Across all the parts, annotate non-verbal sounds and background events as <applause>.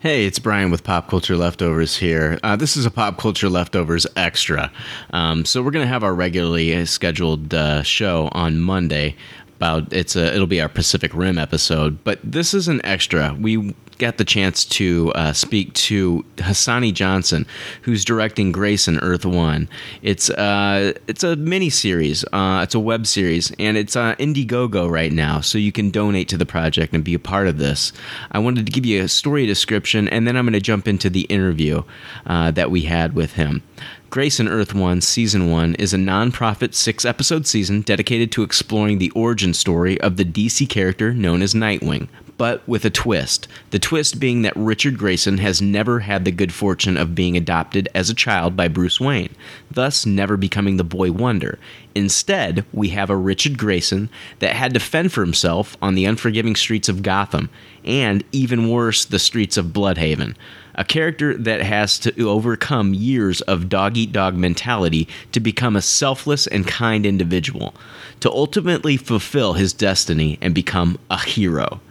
Hey, it's Brian with Pop Culture Leftovers here. Uh, this is a Pop Culture Leftovers extra. Um, so we're going to have our regularly scheduled uh, show on Monday. About it's a it'll be our Pacific Rim episode, but this is an extra. We got the chance to uh, speak to Hassani Johnson, who's directing Grayson Earth One. It's uh, it's a mini series. Uh, it's a web series, and it's on Indiegogo right now, so you can donate to the project and be a part of this. I wanted to give you a story description, and then I'm going to jump into the interview uh, that we had with him. Grayson Earth 1 Season 1 is a non-profit six episode season dedicated to exploring the origin story of the DC character known as Nightwing, but with a twist. The twist being that Richard Grayson has never had the good fortune of being adopted as a child by Bruce Wayne, thus never becoming the boy wonder. Instead, we have a Richard Grayson that had to fend for himself on the unforgiving streets of Gotham, and even worse, the streets of Blüdhaven a character that has to overcome years of dog eat dog mentality to become a selfless and kind individual, to ultimately fulfill his destiny and become a hero.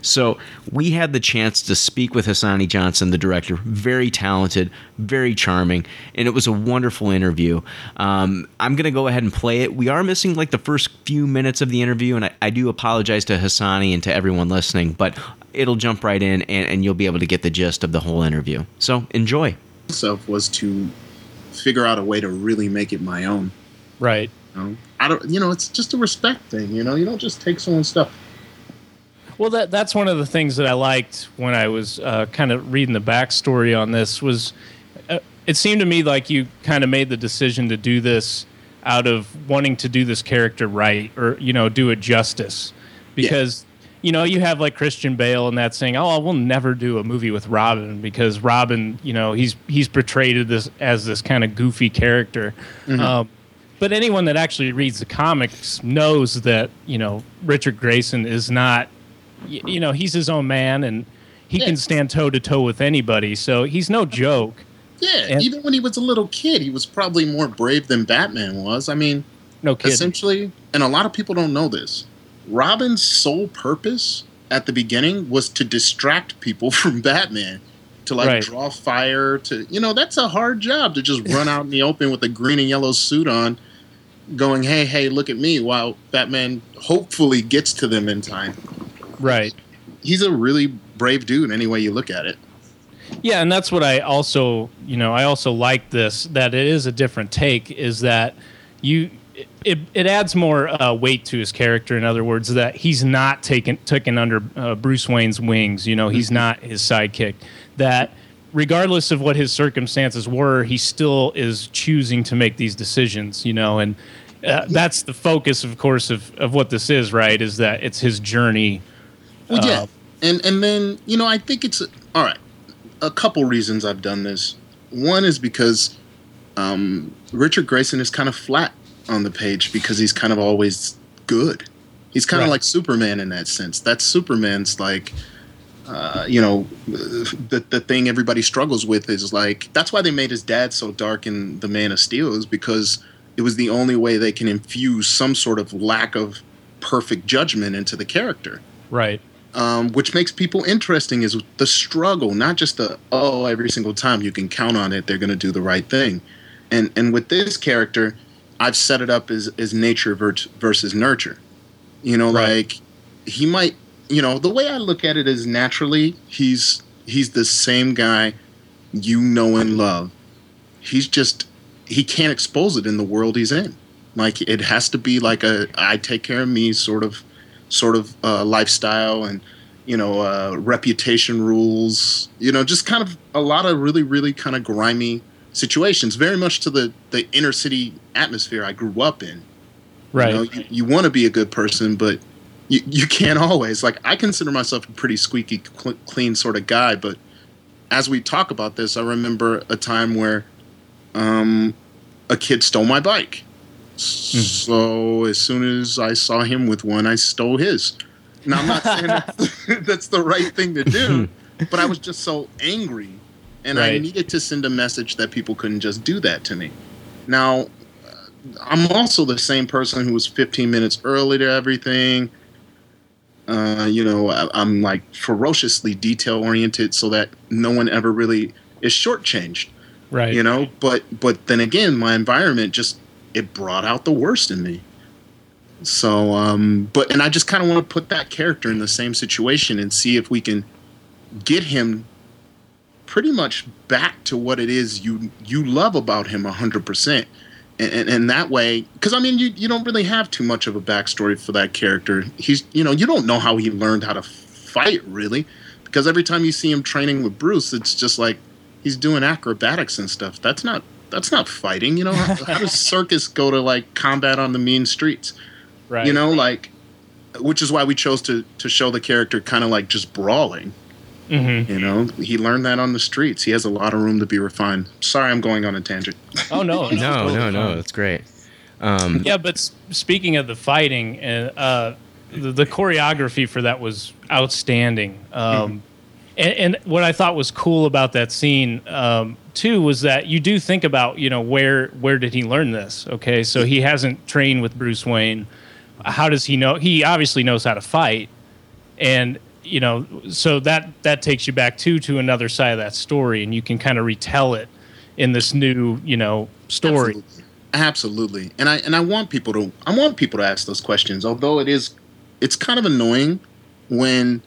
So we had the chance to speak with Hassani Johnson, the director. Very talented, very charming, and it was a wonderful interview. Um, I'm going to go ahead and play it. We are missing like the first few minutes of the interview, and I, I do apologize to Hassani and to everyone listening, but it'll jump right in, and, and you'll be able to get the gist of the whole interview. So enjoy. Myself was to figure out a way to really make it my own. Right. You know? I don't. You know, it's just a respect thing. You know, you don't just take someone's stuff. Well, that that's one of the things that I liked when I was uh, kind of reading the backstory on this was uh, it seemed to me like you kind of made the decision to do this out of wanting to do this character right or you know do it justice because yeah. you know you have like Christian Bale and that saying oh we'll never do a movie with Robin because Robin you know he's he's portrayed this as this kind of goofy character. Mm-hmm. Um, but anyone that actually reads the comics knows that you know Richard Grayson is not you know, he's his own man and he yeah. can stand toe to toe with anybody. So he's no joke. Yeah, and even when he was a little kid, he was probably more brave than Batman was. I mean, no kidding. Essentially, and a lot of people don't know this. Robin's sole purpose at the beginning was to distract people <laughs> from Batman, to like right. draw fire. To you know, that's a hard job to just run out in the open with a green and yellow suit on, going, "Hey, hey, look at me!" While Batman hopefully gets to them in time. Right. He's a really brave dude any way you look at it. Yeah, and that's what I also, you know, I also like this that it is a different take is that you it, it adds more uh, weight to his character. In other words, that he's not taken taken under uh, Bruce Wayne's wings. You know, he's mm-hmm. not his sidekick. That regardless of what his circumstances were, he still is choosing to make these decisions. You know, and uh, that's the focus, of course, of of what this is. Right? Is that it's his journey well, yeah, uh, and and then you know I think it's all right. A couple reasons I've done this. One is because um, Richard Grayson is kind of flat on the page because he's kind of always good. He's kind right. of like Superman in that sense. That's Superman's like, uh, you know, the the thing everybody struggles with is like that's why they made his dad so dark in the Man of Steel is because it was the only way they can infuse some sort of lack of perfect judgment into the character. Right um, which makes people interesting is the struggle, not just the oh every single time you can count on it they're going to do the right thing, and and with this character, I've set it up as as nature versus nurture, you know, right. like he might you know the way I look at it is naturally he's he's the same guy you know and love, he's just he can't expose it in the world he's in, like it has to be like a I take care of me sort of sort of uh, lifestyle and you know uh, reputation rules you know just kind of a lot of really really kind of grimy situations very much to the the inner city atmosphere i grew up in. Right you, know, you, you want to be a good person but you, you can't always. Like i consider myself a pretty squeaky cl- clean sort of guy but as we talk about this i remember a time where um, a kid stole my bike Mm-hmm. So as soon as I saw him with one, I stole his. Now I'm not saying that's, <laughs> that's the right thing to do, <laughs> but I was just so angry, and right. I needed to send a message that people couldn't just do that to me. Now, I'm also the same person who was 15 minutes early to everything. Uh, you know, I, I'm like ferociously detail oriented, so that no one ever really is shortchanged. Right. You know, but but then again, my environment just it brought out the worst in me. So, um, but and I just kind of want to put that character in the same situation and see if we can get him pretty much back to what it is you you love about him hundred percent. And, and, and that way, because I mean, you, you don't really have too much of a backstory for that character. He's, you know, you don't know how he learned how to fight really, because every time you see him training with Bruce, it's just like he's doing acrobatics and stuff. That's not that's not fighting. You know, how, how does <laughs> Circus go to like combat on the mean streets? Right. You know, like, which is why we chose to to show the character kind of like just brawling. hmm You know, he learned that on the streets. He has a lot of room to be refined. Sorry, I'm going on a tangent. Oh no, <laughs> No, no, totally no. That's great. Um, Yeah, but speaking of the fighting, and uh, the, the choreography for that was outstanding. Um, and, and what I thought was cool about that scene um, too was that you do think about, you know, where where did he learn this? Okay, so he hasn't trained with Bruce Wayne. How does he know? He obviously knows how to fight, and you know, so that that takes you back too to another side of that story, and you can kind of retell it in this new, you know, story. Absolutely. Absolutely. And I and I want people to I want people to ask those questions. Although it is it's kind of annoying when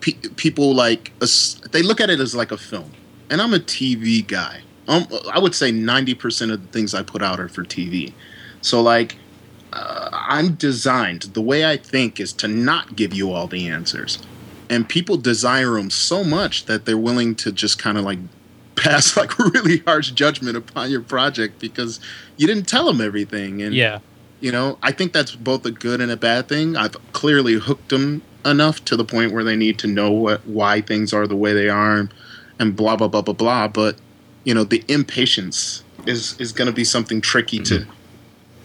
pe- people like us- they look at it as like a film. And I'm a TV guy. Um, I would say 90% of the things I put out are for TV. So like uh, I'm designed the way I think is to not give you all the answers. And people desire them so much that they're willing to just kind of like <laughs> pass like really harsh judgment upon your project because you didn't tell them everything. And Yeah. you know, I think that's both a good and a bad thing. I've clearly hooked them enough to the point where they need to know what why things are the way they are, and blah blah blah blah blah. But you know, the impatience is is going to be something tricky to, mm-hmm.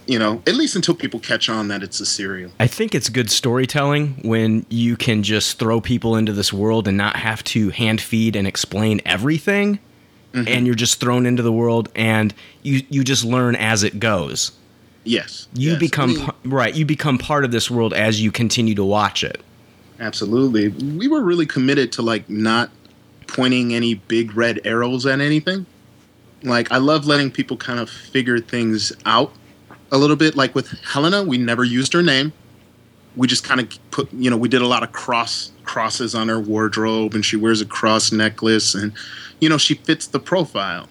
you know, at least until people catch on that it's a serial. I think it's good storytelling when you can just throw people into this world and not have to hand feed and explain everything. Mm-hmm. And you're just thrown into the world and you, you just learn as it goes. Yes, You yes. become We- pa- right, you become part of this world as you continue to watch it. Absolutely. We were really committed to like not pointing any big red arrows at anything. Like I love letting people kind of figure things out a little bit. Like with Helena, we never used her name. We just kind of put, you know, we did a lot of cross crosses on her wardrobe, and she wears a cross necklace, and you know, she fits the profile.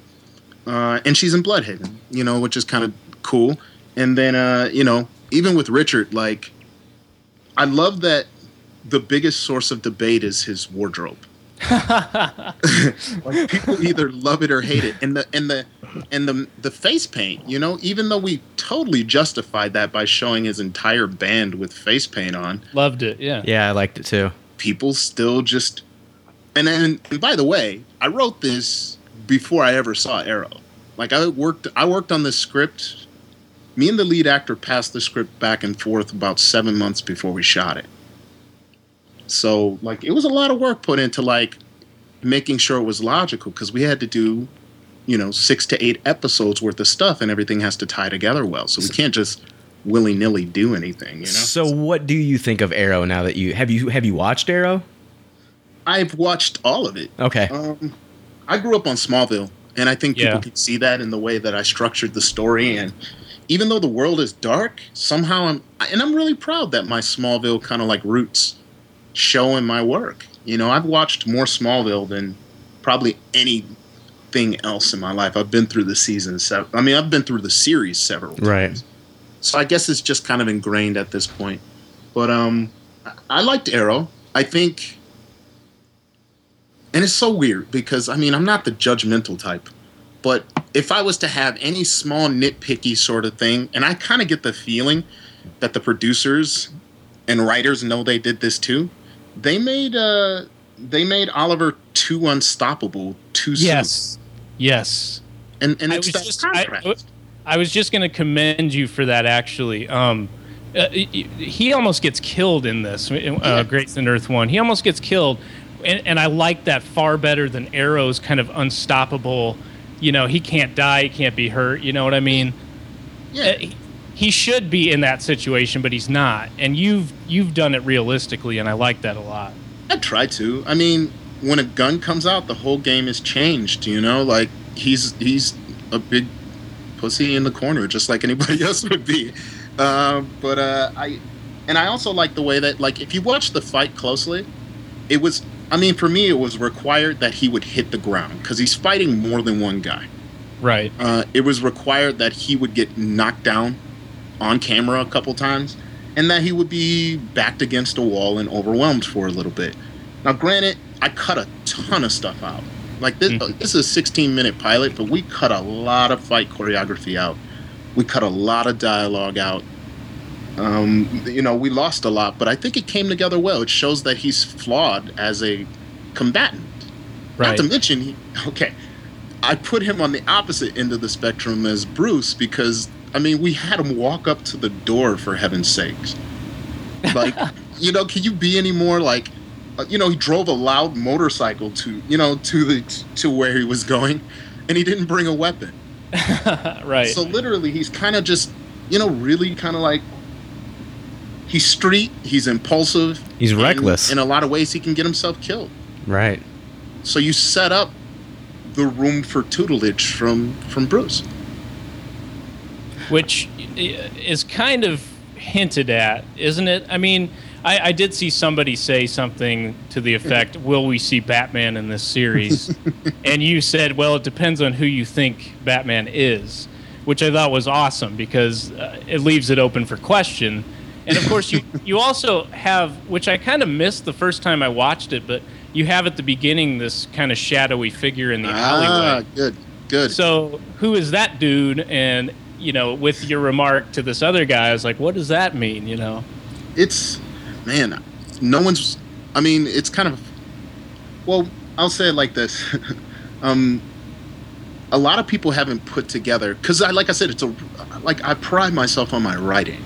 Uh, and she's in Blüdhaven, you know, which is kind of cool. And then, uh, you know, even with Richard, like, I love that the biggest source of debate is his wardrobe. like people either love it or hate it, and the and the and the the face paint. You know, even though we totally justified that by showing his entire band with face paint on, Loved it. Yeah. Yeah, I liked it too. people still just. And then, and by the way, I wrote this before I ever saw Arrow. Like I worked, I worked on this script. Me and the lead actor passed the script back and forth about seven months before we shot it. So, like, it was a lot of work put into like making sure it was logical because we had to do, you know, six to eight episodes worth of stuff, and everything has to tie together well. So we can't just willy nilly do anything. You know. So what do you think of Arrow now that you have you have you watched Arrow? I've watched all of it. Okay. Um, I grew up on Smallville, and I think people Yeah. can see that in the way that I structured the story. And even though the world is dark, somehow I'm, and I'm really proud that my Smallville kind of like roots show in my work. You know, I've watched more Smallville than probably anything else in my life. I've been through the season. sev- I mean, I've been through the series several times. Right. So I guess it's just kind of ingrained at this point. But um, I liked Arrow. I think, and it's so weird because I mean I'm not the judgmental type, but if I was to have any small nitpicky sort of thing, and I kind of get the feeling that the producers and writers know they did this too, they made uh they made Oliver too unstoppable too soon. Yes. Yes. and and I it's was that just- I- contrast. I was just going to commend you for that. Actually, um, uh, he almost gets killed in this. Uh, Grayson Earth one. He almost gets killed, and, and I like that far better than Arrow's kind of unstoppable. You know, he can't die, he can't be hurt. You know what I mean? yeah. Uh, he- should be in that situation, but he's not. And you've you've done it realistically, and I like that a lot. I try to. I mean, when a gun comes out, the whole game is changed. You know, like he's he's a big pussy in the corner, just like anybody <laughs> else would be. Uh, but uh, I and I also like the way that like if you watch the fight closely, it was. I mean, for me, it was required that he would hit the ground because he's fighting more than one guy. Right. Uh, it was required that he would get knocked down on camera a couple times, and that he would be backed against a wall and overwhelmed for a little bit. Now, granted, I cut a ton of stuff out. Like this, mm-hmm. this is a 16 minute pilot, but we cut a lot of fight choreography out. We cut a lot of dialogue out. Um, you know, we lost a lot, but I think it came together well. It shows that he's flawed as a combatant. Right. Not to mention, he, <laughs> okay, I put him on the opposite end of the spectrum as Bruce because I mean we had him walk up to the door for heaven's sakes. Like, <laughs> you know, can you be any more like uh, you know, he drove a loud motorcycle to, you know, to the to where he was going, and he didn't bring a weapon. <laughs> right. So literally, he's kind of just, you know, really kind of like he's street. He's impulsive. He's reckless. In a lot of ways, he can get himself killed. Right. So you set up the room for tutelage from from Bruce, which is kind of hinted at, isn't it? I mean I, I, did see somebody say something to the effect, "Will we see Batman in this series?" <laughs> and you said, "Well, it depends on who you think Batman is," which I thought was awesome because uh, it leaves it open for question. And of course, you <laughs> you also have, which I kind of missed the first time I watched it, but you have at the beginning this kind of shadowy figure in the ah, alleyway. Good, good. So who is that dude? And you know, with your remark to this other guy, I was like, what does that mean? You know, it's man, no one's. I mean, it's kind of. Well, I'll say it like this. <laughs> um, a lot of people haven't put together because I, like I said, it's a like I pride myself on my writing.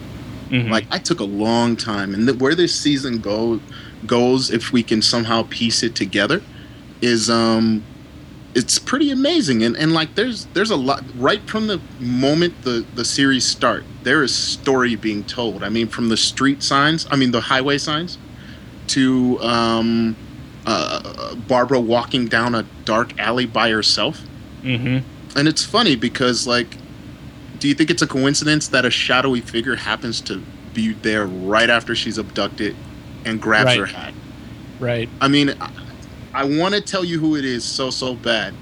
Mm-hmm. Like I took a long time, and the, where this season go goes, if we can somehow piece it together, is um, it's pretty amazing. And and like there's there's a lot right from the moment the the series start there is story being told. I mean, from the street signs, I mean, the highway signs, to um, uh, Barbara walking down a dark alley by herself. Mm-hmm. And it's funny because, like, do you think it's a coincidence that a shadowy figure happens to be there right after she's abducted and grabs right. her hat? Right. I mean, I, I want to tell you who it is so, so bad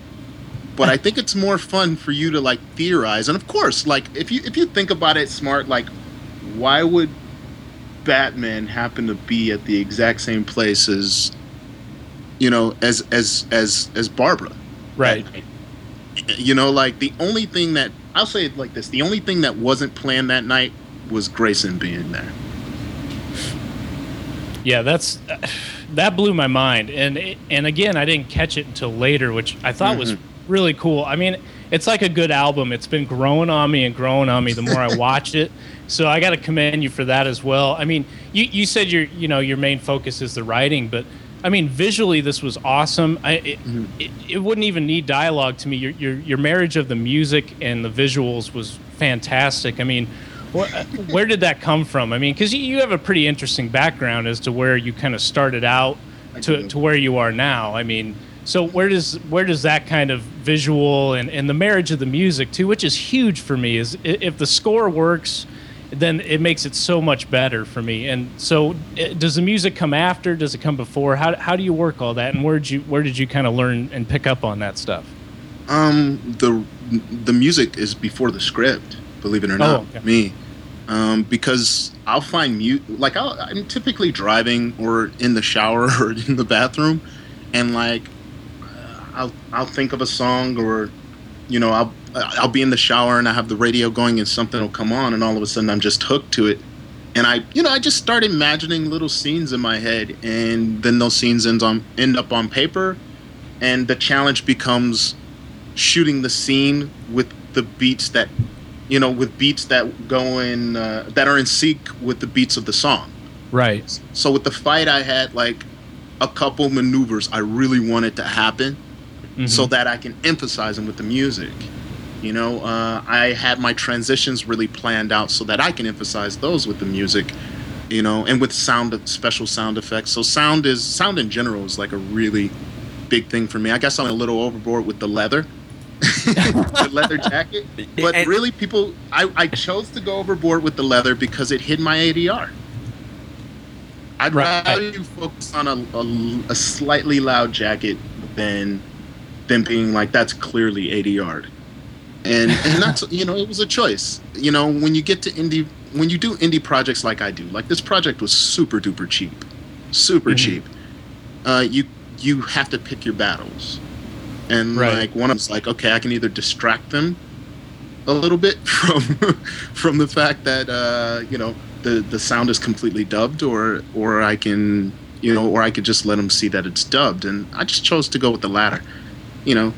but I think it's more fun for you to like theorize. And of course, like if you if you think about it smart, like why would Batman happen to be at the exact same place as you know as as as as Barbara? Right. You know, like the only thing that I'll say it like this: the only thing that wasn't planned that night was Grayson being there. Yeah, that's that blew my mind, and and again, I didn't catch it until later, which I thought mm-hmm. was really cool. I mean, it's like a good album. It's been growing on me and growing on me the more I <laughs> watch it. So I got to commend you for that as well. I mean, you, you said your you know your main focus is the writing, but I mean visually this was awesome. I, it, mm-hmm. it, it, wouldn't even need dialogue to me. Your, your your marriage of the music and the visuals was fantastic. I mean. Where did that come from? I mean, because you have a pretty interesting background as to where you kind of started out to, to where you are now. I mean, so where does where does that kind of visual and, and the marriage of the music too, which is huge for me, is if the score works, then it makes it so much better for me. And so, does the music come after? Does it come before? How, how do you work all that? And where did you where did you kind of learn and pick up on that stuff? Um, the the music is before the script. Believe it or not, oh, okay. me. Um, because I'll find mute like i am typically driving or in the shower <laughs> or in the bathroom, and like I'll I'll think of a song or you know I'll I'll be in the shower and I have the radio going and something will come on and all of a sudden I'm just hooked to it. And I you know I just start imagining little scenes in my head and then those scenes ends on end up on paper and the challenge becomes shooting the scene with the beats that you know with beats that go in uh, that are in sync with the beats of the song right so with the fight I had like a couple maneuvers I really wanted to happen mm-hmm. so that I can emphasize them with the music. You know, uh, I had my transitions really planned out so that I can emphasize those with the music. You know, and with sound, special sound effects. So sound is sound in general is like a really big thing for me. I guess I'm a little overboard with the leather, <laughs> the leather jacket. <laughs> But And- really, people, I, I chose to go overboard with the leather because it hid my ADR. I'd Right. rather you focus on a, a, a slightly loud jacket than than being like that's clearly ADR. And and that's <laughs> you know it was a choice. You know when you get to indie when you do indie projects like I do, like this project was super duper cheap, super Mhm. cheap. Uh, you you have to pick your battles, and Right. like one of them's like okay, I can either distract them a little bit <laughs> from from the fact that uh, you know the the sound is completely dubbed, or or I can you know, or I could just let them see that it's dubbed, and I just chose to go with the latter, you know.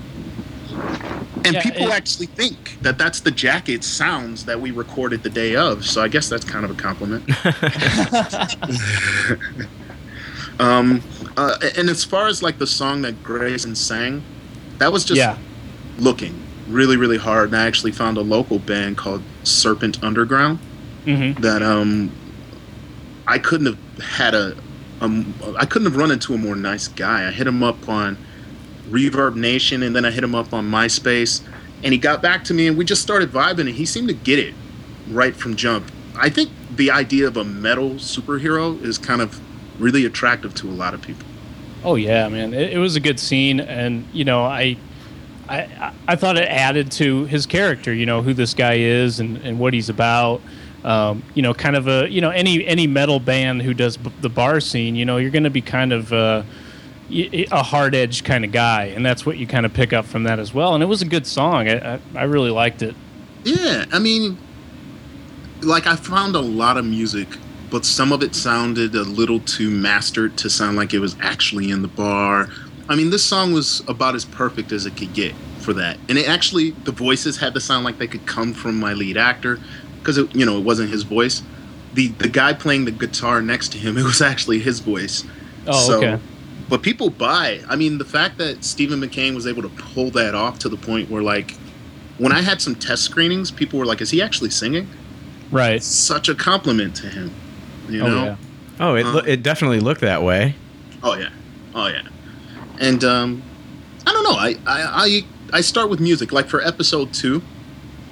And Yeah, people it- actually think that that's the jacket sounds that we recorded the day of, so I guess that's kind of a compliment. <laughs> <laughs> um, uh, and as far as like the song that Grayson sang, that was just yeah. looking really really hard and i actually found a local band called serpent underground hmm that um i couldn't have had a um i couldn't have run into a more nice guy. I hit him up on ReverbNation and then i hit him up on myspace and he got back to me and we just started vibing and he seemed to get it right from jump. I think the idea of a metal superhero is kind of really attractive to a lot of people Oh yeah, man. It, it was a good scene, and you know, I, I, I thought it added to his character. You know, who this guy is and, and what he's about. Um, you know, kind of a you know any any metal band who does b- the bar scene. You know, you're going to be kind of uh, a hard edge kind of guy, and that's what you kind of pick up from that as well. And it was a good song. I, I, I really liked it. Yeah, I mean, like I found a lot of music, but some of it sounded a little too mastered to sound like it was actually in the bar. I mean, this song was about as perfect as it could get for that, and it actually the voices had to sound like they could come from my lead actor because it, you know, it wasn't his voice. The the guy playing the guitar next to him, <laughs> it was actually his voice. Oh, So- okay. But people buy. I mean, the fact that Stephen McCain was able to pull that off to the point where, like, when I had some test screenings, people were like, "Is he actually singing?" Right. Such a compliment to him. You Oh know? yeah. Oh, it, lo- Uh, it definitely looked that way. Oh yeah. Oh yeah. And um, I don't know. I, I I I start with music. Like for episode two,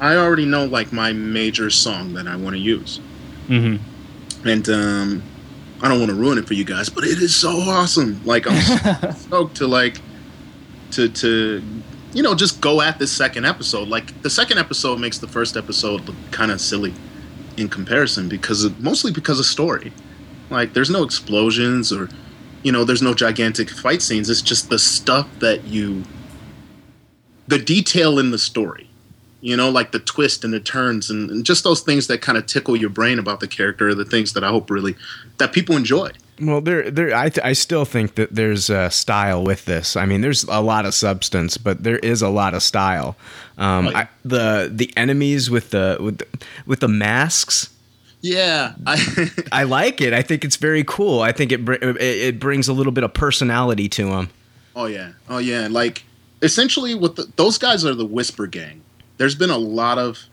I already know like my major song that I want to use, hmm and um, I don't want to ruin it for you guys, but it is so awesome. Like I'm <laughs> stoked to like to to you know just go at this second episode. Like the second episode makes the first episode look kind of silly in comparison because of, mostly because of story. Like there's no explosions or you know there's no gigantic fight scenes. It's just the stuff that you the detail in the story. You know, like the twist and the turns and, and just those things that kind of tickle your brain about the character are the things that I hope really that people enjoy. Well, there, there. I, th- I still think that there's a style with this. I mean, there's a lot of substance, but there is a lot of style. Um. I, the the enemies with the with the, with the masks. Yeah, I <laughs> I like it. I think it's very cool. I think it br- it, it brings a little bit of personality to them. Oh yeah, oh yeah. Like essentially, what the, those guys are the Whisper Gang. There's been a lot of.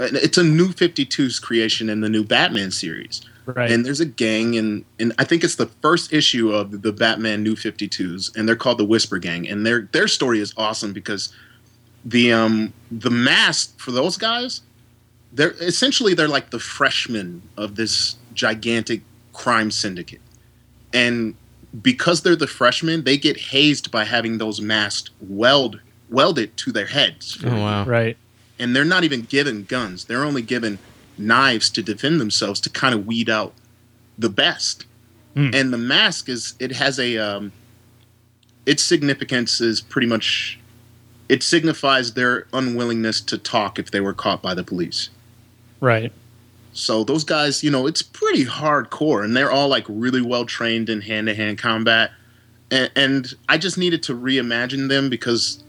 It's a new 52's creation in the new Batman series, Right. and there's a gang, and and I think it's the first issue of the Batman New 52s, and they're called the Whisper Gang, and their their story is awesome because the um the mask for those guys, they're essentially they're like the freshmen of this gigantic crime syndicate, and because they're the freshmen, they get hazed by having those masks weld welded to their heads. Oh wow! right. And they're not even given guns. They're only given knives to defend themselves to kind of weed out the best. Hmm. And the mask is it has a um its significance is pretty much it signifies their unwillingness to talk if they were caught by the police. Right. So those guys, you know, it's pretty hardcore, and they're all like really well trained in hand to hand combat. And, and I just needed to reimagine them because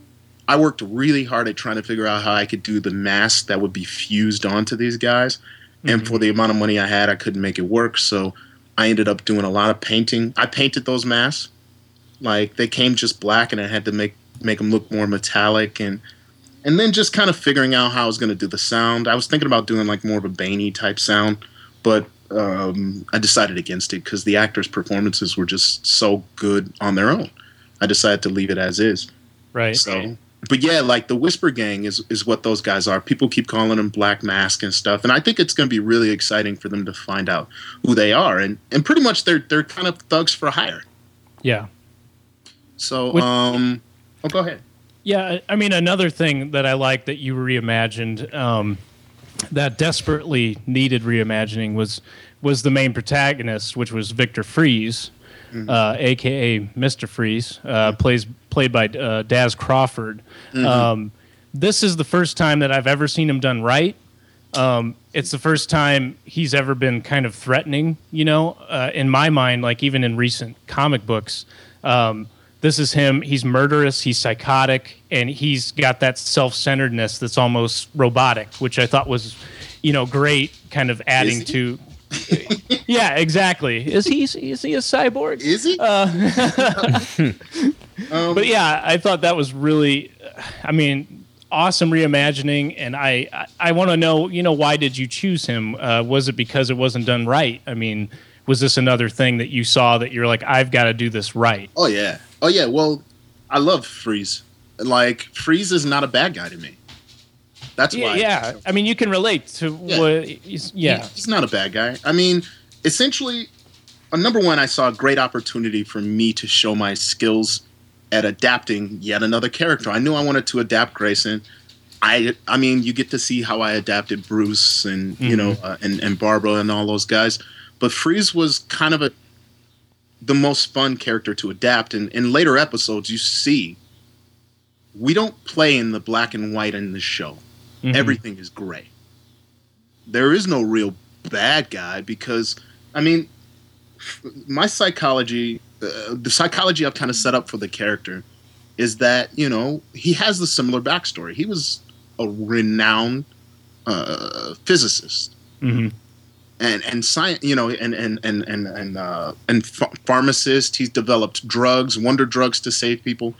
I worked really hard at trying to figure out how I could do the mask that would be fused onto these guys. And for the amount of money I had, I couldn't make it work. So I ended up doing a lot of painting. I painted those masks, like they came just black, and I had to make make them look more metallic and and then just kind of figuring out how I was going to do the sound. I was thinking about doing like more of a Baney type sound, but um, I decided against it because the actors' performances were just so good on their own. I decided to leave it as is. Right. So, but yeah, like the Whisper Gang is is what those guys are. People keep calling them Black Mask and stuff, and I think it's going to be really exciting for them to find out who they are, and and pretty much they're they're kind of thugs for hire. Yeah. So, With- um, oh, go ahead. Yeah, I mean, another thing that I like that you reimagined, um, that desperately needed reimagining was was the main protagonist, which was Victor Fries, uh, aka Mister Freeze, uh, plays played by uh, Daz Crawford. Um, this is the first time that I've ever seen him done right. Um, it's the first time he's ever been kind of threatening, you know, uh, in my mind, like even in recent comic books. Um, this is him. He's murderous, he's psychotic, and he's got that self centeredness that's almost robotic, which I thought was, you know, great, kind of adding to. <laughs> yeah, exactly. Is he is he a cyborg? Is he? <laughs> um, but yeah, I thought that was really, I mean, awesome reimagining. And I, I, I want to know, you know, why did you choose him? Uh, was it because it wasn't done right? I mean, was this another thing that you saw that you're like, I've got to do this right? oh yeah, oh yeah. Well, I love Freeze. Like Freeze is not a bad guy to me. That's Yeah, why. yeah. I mean, you can relate to Yeah. what, he's- yeah. He's not a bad guy. I mean, essentially, uh, number one, I saw a great opportunity for me to show my skills at adapting yet another character. I knew I wanted to adapt Grayson. I, I mean, you get to see how I adapted Bruce and you know uh, and and Barbara and all those guys, but Freeze was kind of a the most fun character to adapt. And in later episodes, you see we don't play in the black and white in the show. Mhm. Everything is gray. There is no real bad guy because, I mean, my psychology, uh, the psychology I've kind of set up for the character is that, you know, he has the similar backstory. He was a renowned uh, physicist Mhm. and and science, you know, and and and and and uh, and ph- pharmacist. He's developed drugs, wonder drugs to save people.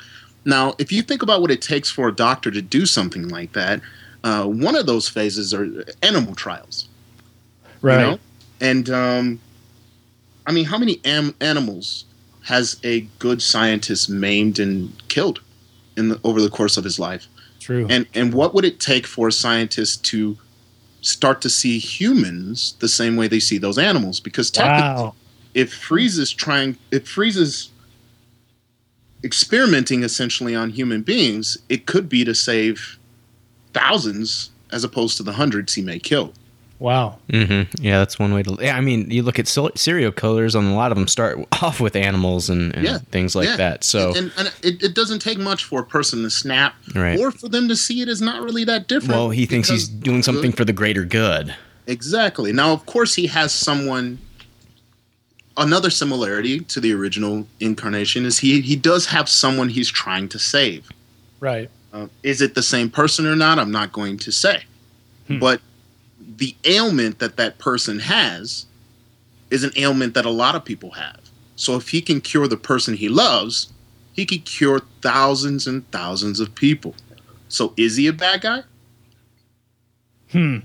Now, if you think about what it takes for a doctor to do something like that, uh, one of those phases are animal trials. you Right. know? And um, I mean, how many am- animals has a good scientist maimed and killed in the, over the course of his life? True. And and what would it take for a scientist to start to see humans the same way they see those animals? Because technically, wow. if Freeze is trying, if Freeze is experimenting essentially on human beings, it could be to save thousands as opposed to the hundreds he may kill. Wow. hmm Yeah, that's one way to. Yeah, I mean, you look at sil- serial killers, and a lot of them start <laughs> off with animals and, and Yeah, things like yeah. that. So, and, and it, it doesn't take much for a person to snap Right. or for them to see it as not really that different. well, he thinks he's doing something for the greater good. Exactly. Now, of course, he has someone. Another similarity to the original incarnation is he he does have someone he's trying to save. Right. Uh, is it the same person or not? I'm not going to say. Hmm. But the ailment that that person has is an ailment that a lot of people have. So if he can cure the person he loves, he could cure thousands and thousands of people. So is he a bad guy? Hmm.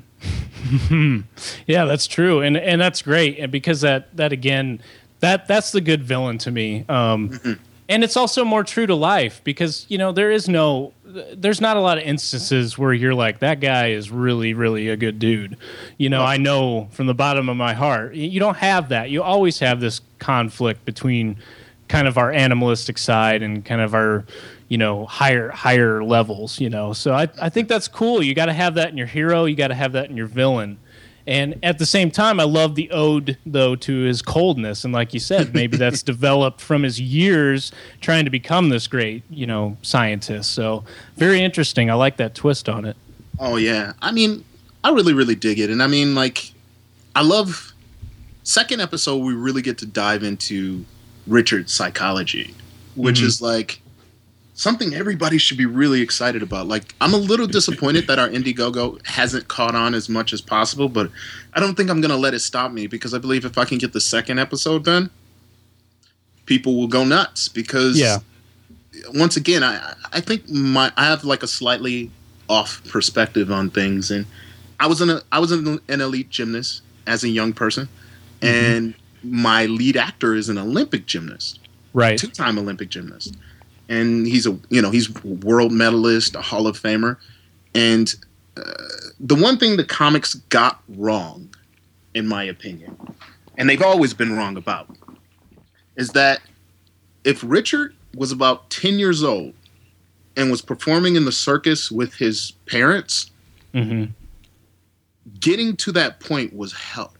<laughs> yeah, that's true, and and that's great, and because that that again, that that's the good villain to me. Um, and it's also more true to life because you know there is no, there's not a lot of instances where you're like that guy is really really a good dude. You know, I know from the bottom of my heart, you don't have that. You always have this conflict between kind of our animalistic side and kind of our you know higher higher levels you know so i, I think that's cool you got to have that in your hero you got to have that in your villain and at the same time i love the ode though to his coldness and like you said maybe <laughs> that's developed from his years trying to become this great you know scientist so very interesting i like that twist on it Oh yeah. I mean, I really really dig it. And I mean like I love second episode we really get to dive into Richard's psychology, which Mhm. is like something everybody should be really excited about. Like I'm a little <laughs> disappointed that our Indiegogo hasn't caught on as much as possible, but I don't think I'm going to let it stop me because I believe if I can get the second episode done, people will go nuts because Yeah. once again, I I think my I have like a slightly off perspective on things. And I was an I was an, an elite gymnast as a young person, mm-hmm. and my lead actor is an Olympic gymnast, right? Two time Olympic gymnast, and he's a you know he's world medalist, a Hall of Famer, and uh, the one thing the comics got wrong, in my opinion, and they've always been wrong about, is that if Richard was about 10 years old and was performing in the circus with his parents, mm-hmm. getting to that point was hell.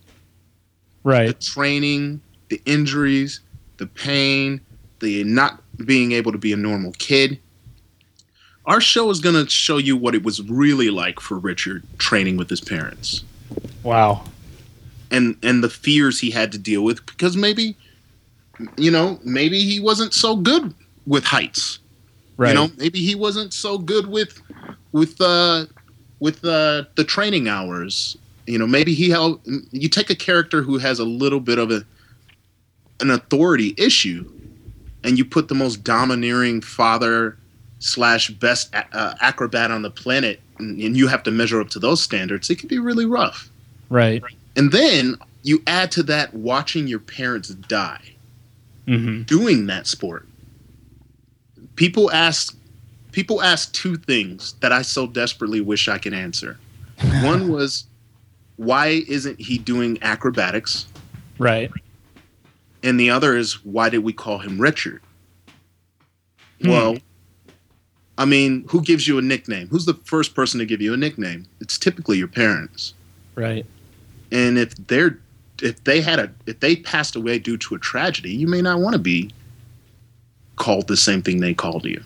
Right. The training, the injuries, the pain, the not being able to be a normal kid. Our show is going to show you what it was really like for Richard training with his parents. Wow. And and the fears he had to deal with because maybe you know, maybe he wasn't so good with heights. Right. You know, maybe he wasn't so good with with uh with uh the training hours. You know, maybe he held you take a character who has a little bit of a an authority issue and you put the most domineering father slash best uh, acrobat on the planet and, and you have to measure up to those standards it can be really rough right and then you add to that watching your parents die mm-hmm. doing that sport. People ask people ask two things that I so desperately wish I could answer. <laughs> One was why isn't he doing acrobatics? Right. And the other is why did we call him Richard? Hmm. Well, I mean, who gives you a nickname? Who's the first person to give you a nickname? It's typically your parents. Right. And if they're if they had a if they passed away due to a tragedy, you may not want to be called the same thing they called you.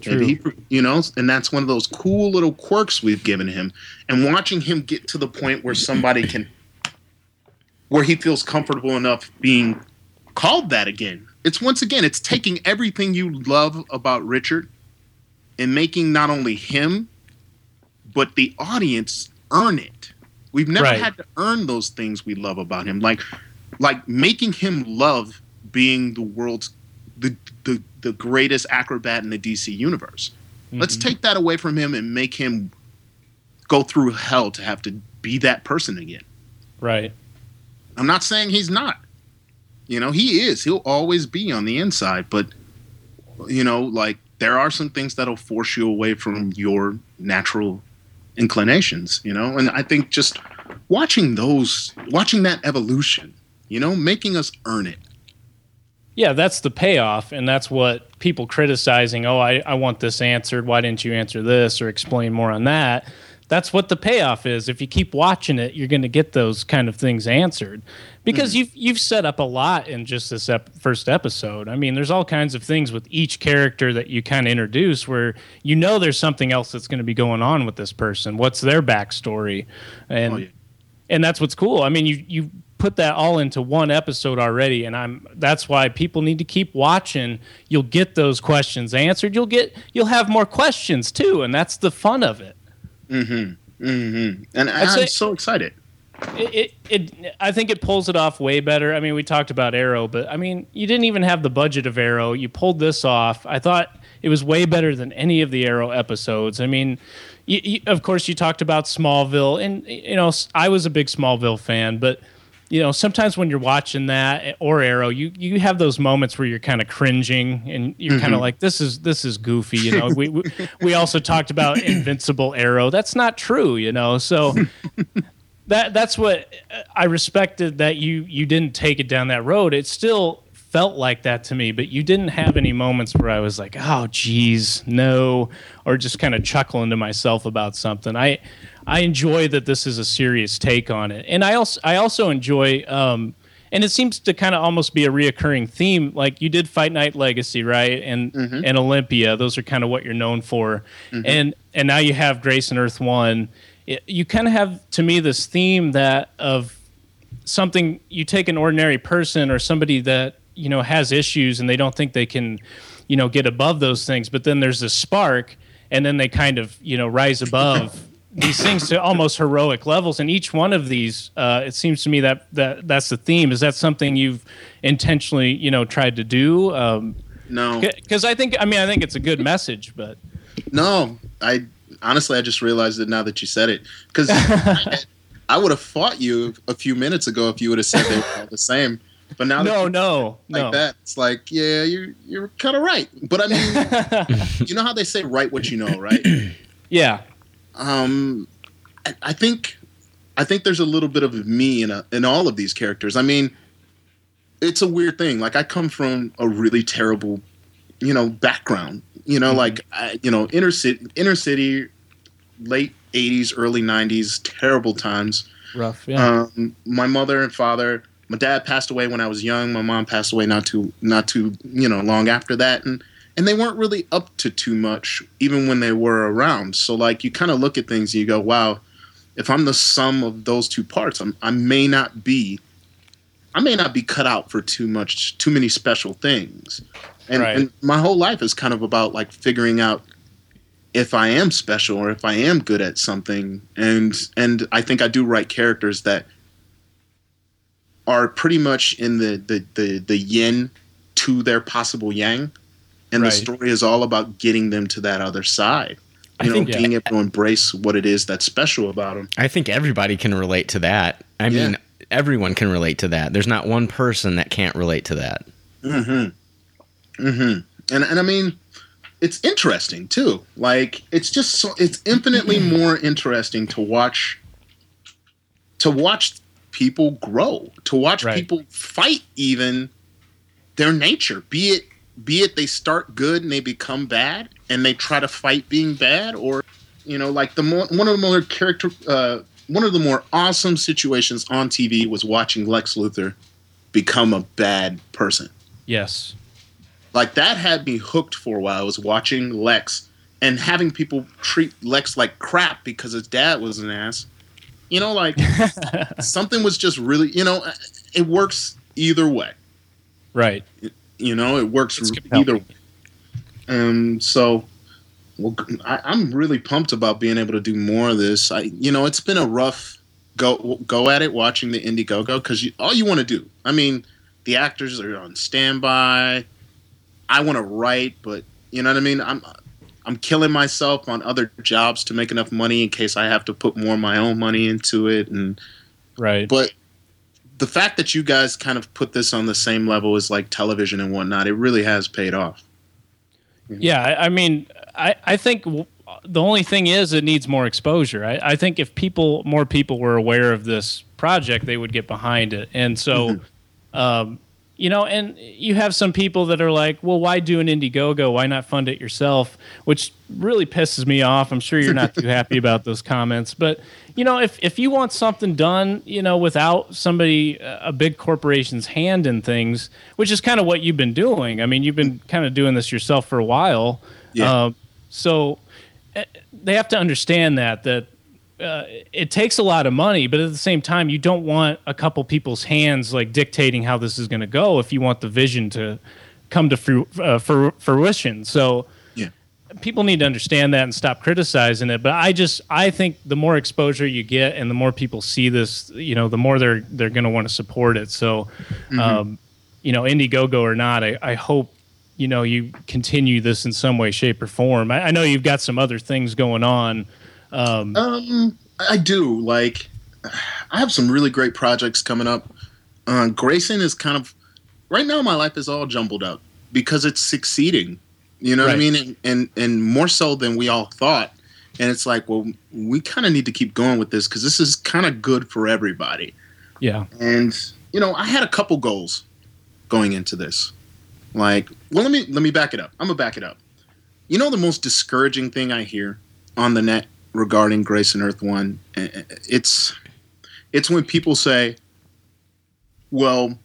True. He, you know, and that's one of those cool little quirks we've given him. And watching him get to the point where somebody can, where he feels comfortable enough being called that again. It's once again, it's taking everything you love about Richard and making not only him, but the audience earn it. We've never right. had to earn those things we love about him, like like making him love being the world's the the, the greatest acrobat in the DC universe. Mm-hmm. Let's take that away from him and make him go through hell to have to be that person again. Right. I'm not saying he's not. You know, he is. He'll always be on the inside, but you know, like there are some things that'll force you away from your natural inclinations, you know? And I think just watching those, watching that evolution, you know, making us earn it. Yeah, that's the payoff. And that's what people criticizing, oh, I, I want this answered. Why didn't you answer this or explain more on that? That's what the payoff is. If you keep watching it, you're going to get those kind of things answered because mm-hmm. you've you've set up a lot in just this ep- first episode. I mean, there's all kinds of things with each character that you kind of introduce where you know there's something else that's going to be going on with this person. What's their backstory, and oh, yeah. and that's what's cool. I mean, you you put that all into one episode already, and I'm that's why people need to keep watching. You'll get those questions answered. You'll get you'll have more questions too, and that's the fun of it. Mm-hmm. Mm-hmm. And I'm so excited it, it, it, I think it pulls it off way better. I mean, we talked about Arrow, but I mean, you didn't even have the budget of Arrow. You pulled this off. I thought it was way better than any of the Arrow episodes. I mean, you, you, of course, you talked about Smallville, and you know, I was a big Smallville fan, but you know, sometimes when you're watching that or Arrow, you you have those moments where you're kind of cringing and you're mm-hmm. kind of like, this is this is goofy. You know, <laughs> we, we we also talked about <clears throat> Invincible Arrow. That's not true. You know, so <laughs> that that's what I respected that you you didn't take it down that road. It still felt like that to me, but you didn't have any moments where I was like, "Oh, geez, no," or just kind of chuckling to myself about something. I I enjoy that this is a serious take on it, and I also I also enjoy. Um, and it seems to kind of almost be a reoccurring theme. Like you did Fight Night Legacy, right? And mm-hmm. and Olympia. Those are kind of what you're known for. Mm-hmm. And and now you have Grayson Earth One it, you kind of have to me this theme that of something you take an ordinary person or somebody that you know has issues and they don't think they can you know get above those things but then there's this spark and then they kind of you know rise above these things to almost heroic levels and each one of these uh, it seems to me that, that that's the theme is that something you've intentionally you know tried to do um, no because i think i mean i think it's a good message but no i honestly, I just realized it now that you said it because I, <laughs> I would have fought you a few minutes ago if you would have said they were all the same. But now, no, no, like no. that, it's like, yeah, you're you're kind of right. But I mean, <laughs> you know how they say, "Write what you know," right? yeah, um, I, I think, I think there's a little bit of me in a, in all of these characters. I mean, it's a weird thing. Like I come from a really terrible, you know, background. You know, Mhm. like I, you know, inner city, inner city, late '80s, early '90s, terrible times. rough. Yeah, Um, my mother and father. My dad passed away when I was young. My mom passed away not too not too you know long after that, and and they weren't really up to too much even when they were around. So like you kind of look at things and you go, wow, if I'm the sum of those two parts, I'm, I may not be. I may not be cut out for too much, too many special things, and, Right. and my whole life is kind of about like figuring out if I am special or if I am good at something. And and I think I do write characters that are pretty much in the the the, the yin to their possible yang. And Right. the story is all about getting them to that other side. I You know, think- being able to embrace what it is that's special about them. I think everybody can relate to that. I Yeah. mean, everyone can relate to that. There's not one person that can't relate to that. Mm-hmm. Mm-hmm. And and I mean, it's interesting too. Like it's just so it's infinitely more interesting to watch to watch people grow, to watch Right. people fight even their nature. Be it be it they start good and they become bad and they try to fight being bad or you know like the more one of the more character uh one of the more awesome situations on TV was watching Lex Luthor become a bad person yes, like that had me hooked for a while. I was watching Lex and having people treat Lex like crap because his dad was an ass. You know, like <laughs> something was just really, you know, it works either way. right. You know, it works It's either way. Um, so, well, I, I'm really pumped about being able to do more of this. I, you know, it's been a rough go go at it watching the Indiegogo because you, all you want to do. I mean, the actors are on standby. I want to write, but you know what I mean. I'm I'm killing myself on other jobs to make enough money in case I have to put more of my own money into it, and Right. but the fact that you guys kind of put this on the same level as like television and whatnot, it really has paid off. Yeah, I, mean, I, I think w- the only thing is it needs more exposure. I, I think if people, more people were aware of this project, they would get behind it. And so, um, you know, and you have some people that are like, well, why do an Indiegogo? Why not fund it yourself? Which really pisses me off. I'm sure you're not too <laughs> happy about those comments, but you know, if if you want something done, you know, without somebody, uh, a big corporation's hand in things, which is kind of what you've been doing. I mean, you've been kind of doing this yourself for a while. Yeah. Um, so uh, they have to understand that that uh, it takes a lot of money, but at the same time, you don't want a couple people's hands like dictating how this is going to go if you want the vision to come to fru- uh, fru- fruition. So Yeah. people need to understand that and stop criticizing it. But I just I think the more exposure you get and the more people see this, you know, the more they're they're going to want to support it. So, um, you know, Indiegogo or not, I, I hope you know you continue this in some way, shape, or form. I, I know you've got some other things going on. Um, Um, I do like. I have some really great projects coming up. Uh, Grayson is kind of right now. My life is all jumbled up because it's succeeding. You know what I mean? And, and and more so than we all thought. And it's like, well, we kind of need to keep going with this because this is kind of good for everybody. yeah, And you know, I had a couple goals going into this. Like, well, let me let me back it up. I'm gonna back it up. You know, the most discouraging thing I hear on the net regarding Grayson Earth One, eh, eh, it's it's when people say, "Well,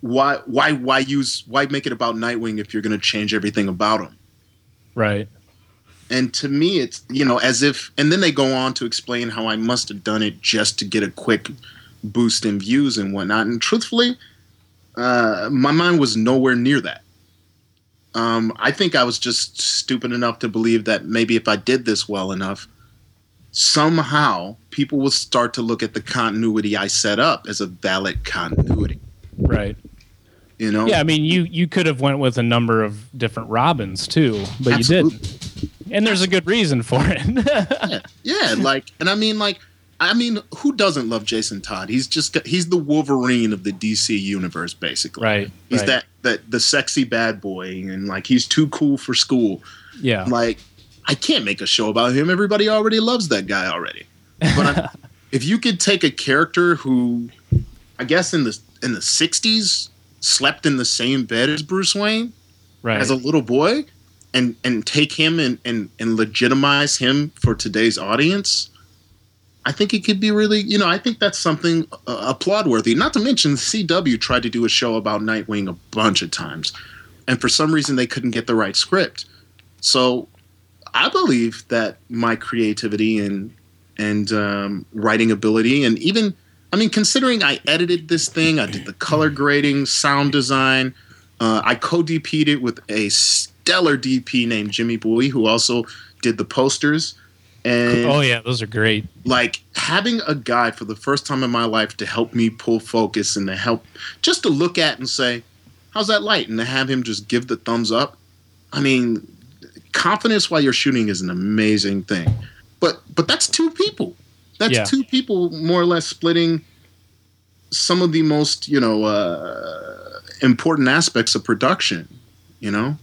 why why why use why make it about Nightwing if you're gonna change everything about him?" right. And to me, it's you know as if, and then they go on to explain how I must have done it just to get a quick boost in views and whatnot. And truthfully, uh, my mind was nowhere near that. Um, I think I was just stupid enough to believe that maybe if I did this well enough, somehow people will start to look at the continuity I set up as a valid continuity. Right. You know? Yeah, I mean, you you could have went with a number of different Robins too, but you didn't. and there's a good reason for it. <laughs> yeah, yeah, like, and I mean, like, I mean, who doesn't love Jason Todd? He's just he's the Wolverine of the DC universe, basically. Right. He's right. that that the sexy bad boy, and like he's too cool for school. Yeah. Like, I can't make a show about him. Everybody already loves that guy already. But <laughs> if you could take a character who, I guess in the in the '60s slept in the same bed as Bruce Wayne right. as a little boy, and and take him and and and legitimize him for today's audience. I think it could be really, you know, I think that's something uh, applaud worthy. Not to mention, CW tried to do a show about Nightwing a bunch of times, and for some reason they couldn't get the right script. So, I believe that my creativity and and um, writing ability, and even, I mean, considering I edited this thing, I did the color grading, sound design, uh, I co-DP'd it with a stellar DP named Jimmy Bowie, who also did the posters. And oh yeah, those are great. like having a guy for the first time in my life to help me pull focus and to help just to look at and say, "How's that light?" and to have him just give the thumbs up. I mean, confidence while you're shooting is an amazing thing. But but that's two people. That's Yeah. two people more or less splitting some of the most you know uh, important aspects of production. You know,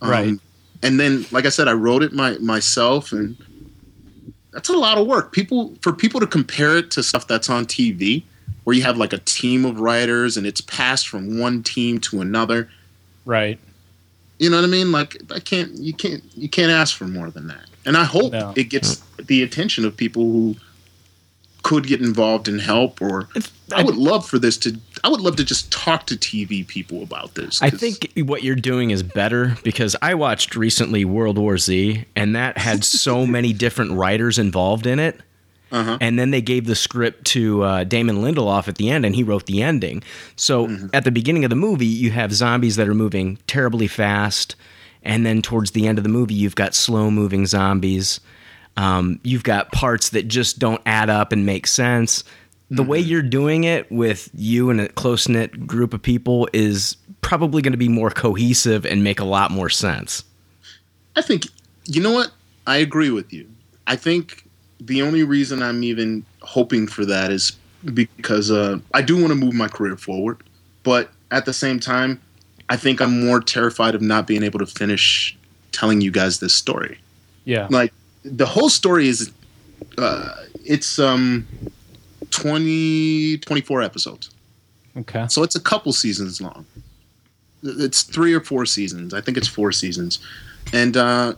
Um, Right. And then, like I said, I wrote it my myself, and that's a lot of work. People for people to compare it to stuff that's on TV, where you have like a team of writers and it's passed from one team to another. Right. You know what I mean? Like I can't, you can't, you can't ask for more than that. And I hope No. it gets the attention of people who could get involved and help. Or I would love for this to. I would love to just talk to TV people about this. I think what you're doing is better because I watched recently World War Z, and that had so <laughs> many different writers involved in it. Uh-huh. And then they gave the script to uh, Damon Lindelof at the end, and he wrote the ending. So at the beginning of the movie, you have zombies that are moving terribly fast, and then towards the end of the movie, you've got slow moving zombies. Um, you've got parts that just don't add up and make sense. The way you're doing it with you and a close knit group of people is probably going to be more cohesive and make a lot more sense. I think you know what? I agree with you. I think the only reason I'm even hoping for that is because uh, I do want to move my career forward, but at the same time, I think I'm more terrified of not being able to finish telling you guys this story. Yeah. Like the whole story is, uh, it's um, 20, 24 episodes. Okay. So it's a couple seasons long. It's three or four seasons. I think it's four seasons, and uh,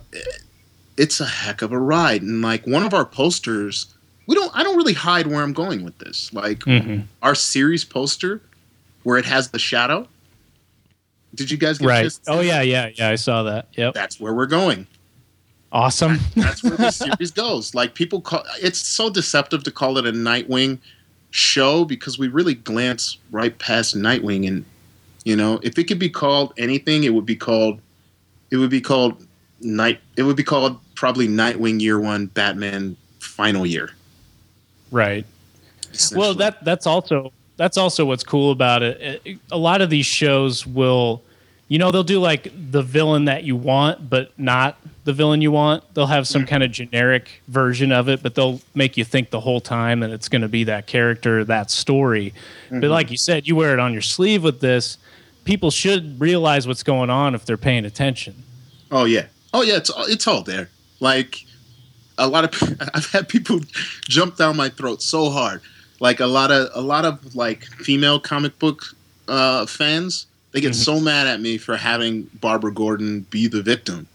it's a heck of a ride. And like one of our posters, we don't. I don't really hide where I'm going with this. Like Mhm. our series poster, where it has the shadow. Did you guys get Right. Oh yeah, yeah, yeah. I saw that. Yep. That's where we're going. Awesome. That's where the <laughs> series goes. Like people call it's so deceptive to call it a Nightwing show because we really glance right past Nightwing and you know, if it could be called anything, it would be called it would be called Night it would be called probably Nightwing Year One, Batman Final Year. right. Well, that that's also that's also what's cool about it. A lot of these shows will, you know, they'll do like the villain that you want, but not the villain you want. They'll have some mm-hmm. kind of generic version of it, but they'll make you think the whole time that it's going to be that character, that story. But mm-hmm. like you said, you wear it on your sleeve with this. People should realize what's going on if they're paying attention. Oh yeah. Oh yeah. It's it's all there. Like a lot of <laughs> I've had people jump down my throat so hard. Like a lot of a lot of like female comic book uh, fans, they get so mad at me for having Barbara Gordon be the victim.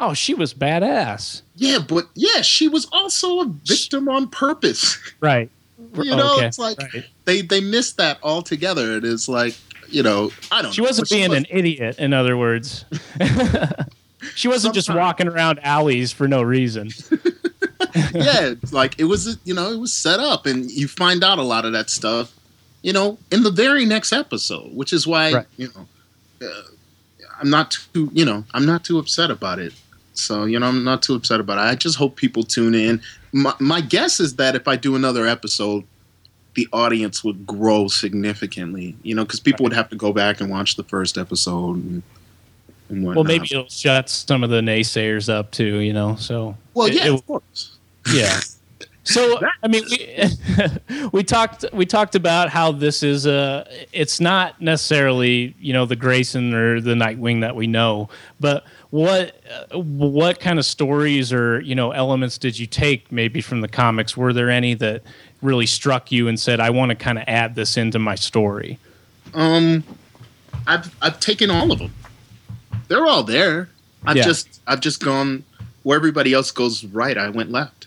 Oh, she was badass. Yeah, but yeah, she was also a victim on purpose. <laughs> Right. you know, Okay, it's like right. they they missed that altogether. It is like you know, I don't. She know, wasn't being was- an idiot, in other words. <laughs> she wasn't just walking around alleys for no reason. <laughs> <laughs> yeah, like it was, you know, it was set up, and you find out a lot of that stuff, you know, in the very next episode, which is why, Right. you know, uh, I'm not too, you know, I'm not too upset about it. So, you know, I'm not too upset about it. I just hope people tune in. My, my guess is that if I do another episode, the audience would grow significantly, you know, because people would have to go back and watch the first episode. And, and whatnot. Well, maybe it'll shut some of the naysayers up too. You know, so Well, it- yeah, it- of course. yeah. So <laughs> I mean, we, <laughs> we talked we talked about how this is a. It's not necessarily you know the Grayson or the Nightwing that we know, but what uh, what kind of stories or you know elements did you take maybe from the comics? Were there any that really struck you and said, I want to kind of add this into my story? Um, I've I've taken all of them. They're all there. I've Yeah. just I've just gone where everybody else goes right. I went left.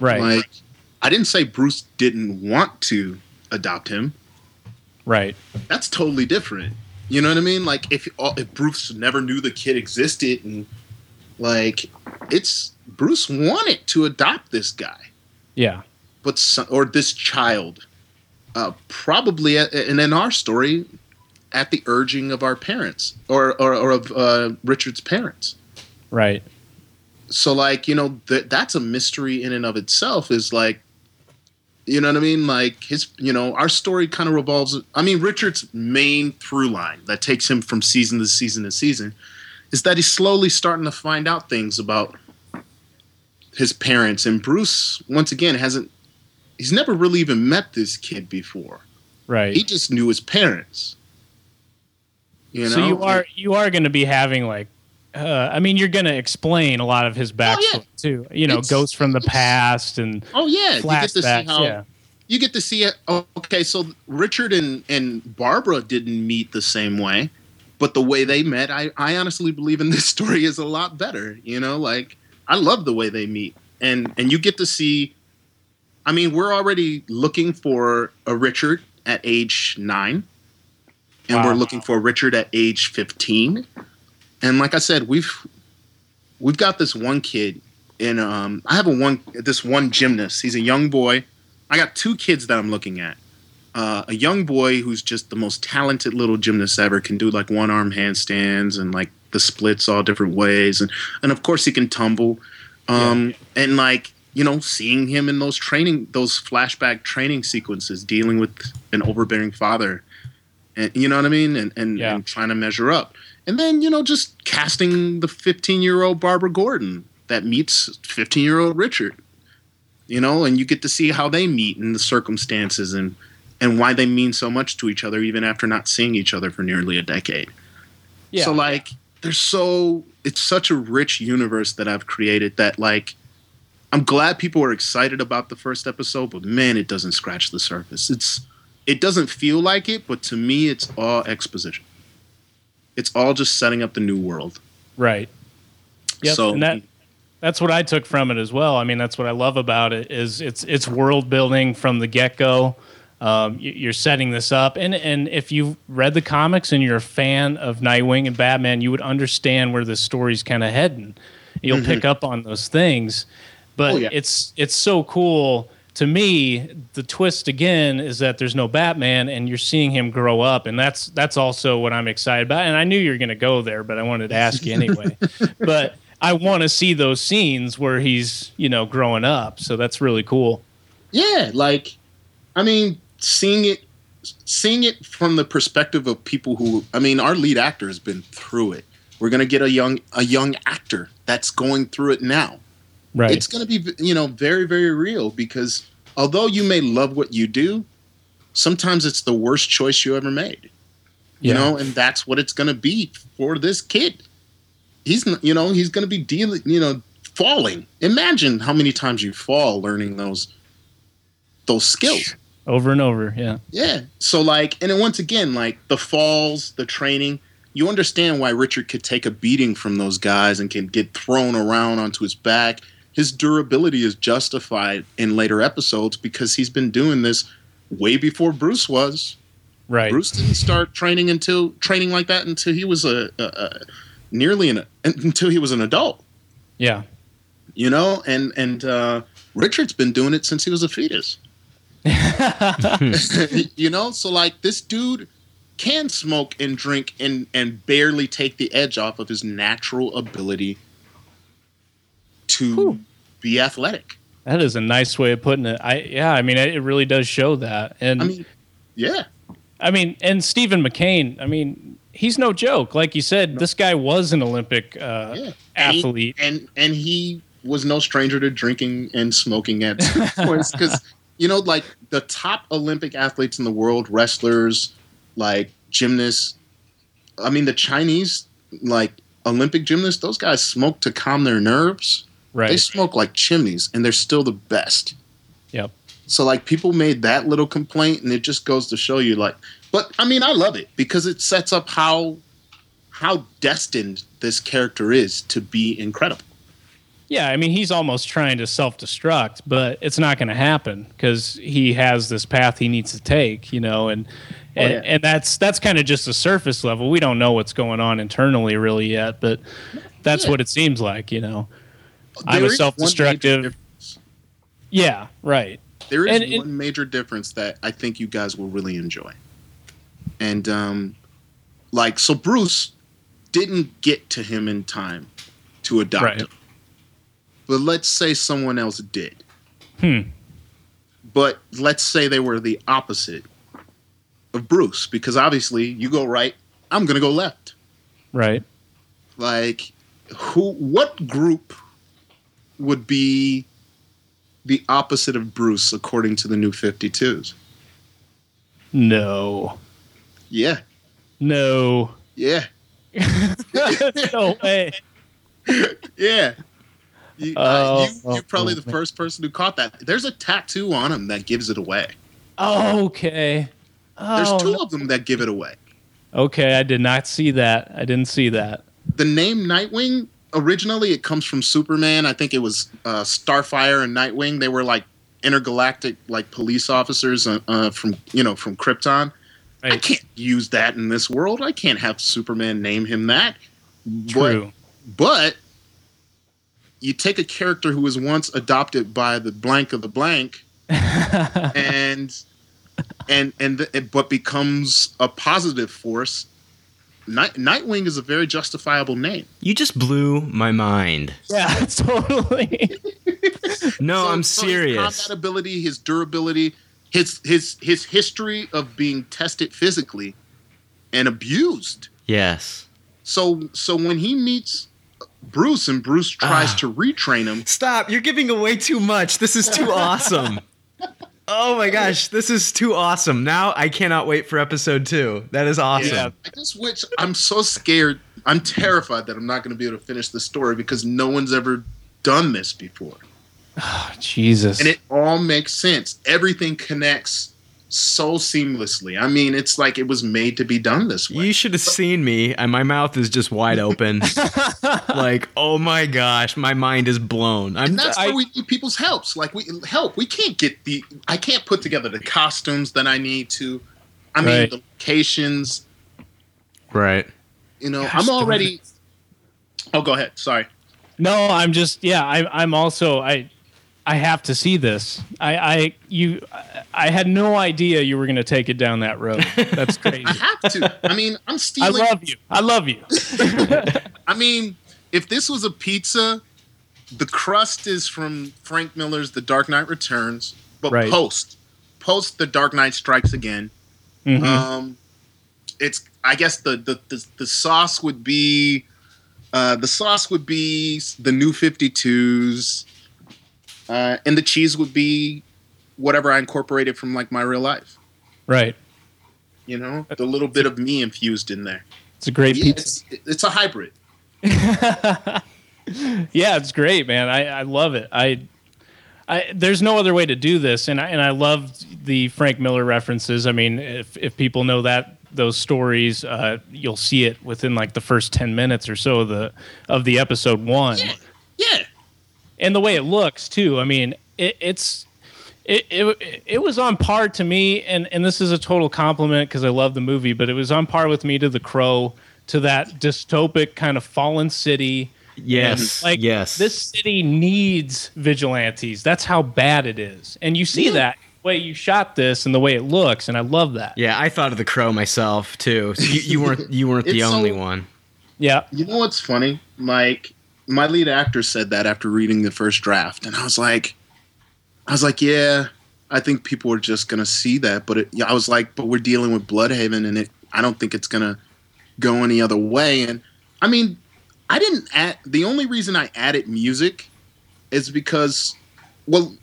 Right, Like I didn't say Bruce didn't want to adopt him. right, That's totally different. You know what I mean? Like if if Bruce never knew the kid existed and like it's Bruce wanted to adopt this guy. yeah, but some, or this child uh, probably and in our story at the urging of our parents or or, or of uh, richard's parents. Right, so like you know th- that's a mystery in and of itself is like you know what i mean? Like his you know our story kind of revolves i mean richard's main through line that takes him from season to season to season is that he's slowly starting to find out things about his parents. And bruce once again hasn't he's never really even met this kid before. Right. he just knew his parents you know so you are you are going to be having like uh, I mean, you're going to explain a lot of his backstory Oh, yeah. too. You know, It's- ghosts from the past and oh yeah you get to see flashbacks. how yeah, you get to see it. Okay, so Richard and and Barbara didn't meet the same way, but the way they met, I I honestly believe in this <laughs> story is a lot better. You know, like I love the way they meet, and and you get to see. I mean, we're already looking for a Richard at age nine, and Wow. we're looking for Richard at age fifteen, and like I said, we've we've got this one kid. And um, I have a one this one gymnast. He's a young boy. I got two kids that I'm looking at. Uh, a young boy who's just the most talented little gymnast ever, can do like one arm handstands and like the splits all different ways, and and of course he can tumble. Um, And like you know, seeing him in those training, those flashback training sequences, dealing with an overbearing father, and you know what I mean, and and, Yeah. and trying to measure up, and then you know just casting the 15 year old Barbara Gordon that meets 15 year old Richard you know, and you get to see how they meet and the circumstances and and why they mean so much to each other even after not seeing each other for nearly a decade. yeah. So like there's so it's such a rich universe that I've created that like I'm glad people are excited about the first episode, but man, it doesn't scratch the surface. It's it doesn't feel like it, but to me it's all exposition. It's all just setting up the new world. right. Yep, So and that that's what I took from it as well. I mean, that's what I love about it is it's it's world building from the get go. Um, you- you're setting this up, and and if you've read the comics and you're a fan of Nightwing and Batman, you would understand where this story's kind of heading. You'll pick up on those things, but Mm-hmm. Oh, yeah. it's it's so cool to me. The twist again is that there's no Batman, and you're seeing him grow up, and that's that's also what I'm excited about. And I knew you were going to go there, but I wanted to ask you anyway. <laughs> but I want to see those scenes where he's you know growing up, so that's really cool. Yeah, like I mean, seeing it seeing it from the perspective of people who I mean, our lead actor has been through it. We're going to get a young a young actor that's going through it now. Right. It's going to be, you know, very very real because although you may love what you do, sometimes it's the worst choice you ever made. You Yeah. know, and that's what it's going to be for this kid. He's you know, he's going to be dealing, you know, falling. Imagine how many times you fall learning those those skills. over and over. Yeah. Yeah. So like, and then once again, like the falls, the training, you understand why Richard could take a beating from those guys and can get thrown around onto his back. His durability is justified in later episodes because he's been doing this way before Bruce was. Right. Bruce didn't start training until training like that until he was a, a, a nearly an until he was an adult. Yeah. You know, and and uh, Richard's been doing it since he was a fetus. <laughs> <laughs> you know, so like this dude can smoke and drink and and barely take the edge off of his natural ability to Whew. Be athletic. That is a nice way of putting it. I yeah. I mean, it really does show that. And I mean, yeah, I mean, and Stephen McCain, I mean, he's no joke. Like you said, this guy was an Olympic uh, Yeah. athlete. and he, and and he was no stranger to drinking and smoking at points because you know like the top olympic athletes in the world wrestlers like gymnasts i mean the chinese like olympic gymnasts those guys smoke to calm their nerves they smoke like chimneys and they're still the best Yep. so like people made that little complaint and it just goes to show you like but i mean i love it because it sets up how how destined this character is to be incredible Yeah, I mean, he's almost trying to self destruct, but it's not going to happen because he has this path he needs to take, you know, and. Oh, and, yeah. and that's that's kind of just the surface level. We don't know what's going on internally really yet, but that's Yeah. what it seems like, you know. I'm There a self-destructive- Yeah, right. There is And it- one major difference that I think you guys will really enjoy. And um like so Bruce didn't get to him in time to adopt Right. him. But let's say someone else did. Hmm. But let's say they were the opposite of Bruce because obviously you go right, I'm going to go left. Right. Like who what group would be the opposite of Bruce according to the new 52s? No. Yeah. No. Yeah. <laughs> no way. Yeah. You, Oh, uh, you, you're oh, probably oh, the first person who caught that. There's a tattoo on him that gives it away. Okay. There's two no. of them that give it away. Okay, I did not see that. I didn't see that. The name Nightwing originally it comes from Superman. I think it was uh, Starfire and Nightwing. They were like intergalactic like police officers uh, uh, from you know from Krypton. I can't use that in this world. I can't have Superman name him that. But True. But you take a character who was once adopted by the blank of the blank <laughs> and and and th- but becomes a positive force. Night, Nightwing is a very justifiable name. You just blew my mind. yeah, <laughs> totally. No, So- I'm so His serious. combat ability, his durability, his his his history of being tested physically and abused. Yes. So so when he meets Bruce and Bruce tries Ah. to retrain him, Stop. You're giving away too much. This is too <laughs> awesome. Oh my gosh, this is too awesome. Now I cannot wait for episode two. That is awesome. Yeah. I just wish I'm so scared. I'm terrified that I'm not going to be able to finish the story because no one's ever done this before. Oh, <sighs> Jesus. And it all makes sense. Everything connects so seamlessly. I mean, it's like it was made to be done this way. You should have seen me, and my mouth is just wide open. <laughs> like, oh my gosh, my mind is blown. I'm. and that's I- where we need people's helps. Like we help. We can't get the. I can't put together the costumes that I need to. I mean, Right. the locations. right. You know, Gosh, I'm already. Oh, go ahead. Sorry. No, I'm just yeah. I, I'm also I I have to see this. I I you I had no idea you were going to take it down that road. That's <laughs> crazy. I have to. I mean, I'm stealing. I love you. I love you. <laughs> I mean, if this was a pizza, the crust is from Frank Miller's The Dark Knight Returns, but Right. post post The Dark Knight Strikes Again. Mhm. Um, it's I guess the the the, the sauce would be. Uh, the sauce would be the new 52s, uh, and the cheese would be whatever I incorporated from like my real life. right. You know, the little bit of me infused in there. It's a great Yeah, pizza. it's, it's a hybrid. <laughs> yeah, it's great, man. I, I love it. I, I there's no other way to do this, and I and I loved the Frank Miller references. I mean, if if people know that those stories, uh, you'll see it within like the first ten minutes or so of the of the episode one, Yeah, yeah. and the way it looks too. I mean, it, it's. It, it, it was on par to me, and, and this is a total compliment because I love the movie, but it was on par with me to The Crow, to that dystopic kind of fallen city, Yes. like yes. this city needs vigilantes. That's how bad it is. And you see Yeah. that way you shot this and the way it looks, and I love that. Yeah, I thought of the crow myself too. So you, you weren't you weren't the It's so- only one. Yeah. You know what's funny? Like my lead actor said that after reading the first draft, and I was like, I was like, yeah, I think people are just gonna see that, but it, I was like, but we're dealing with Blüdhaven, and it, I don't think it's gonna, go any other way. And I mean, I didn't add. The only reason I added music is because, well,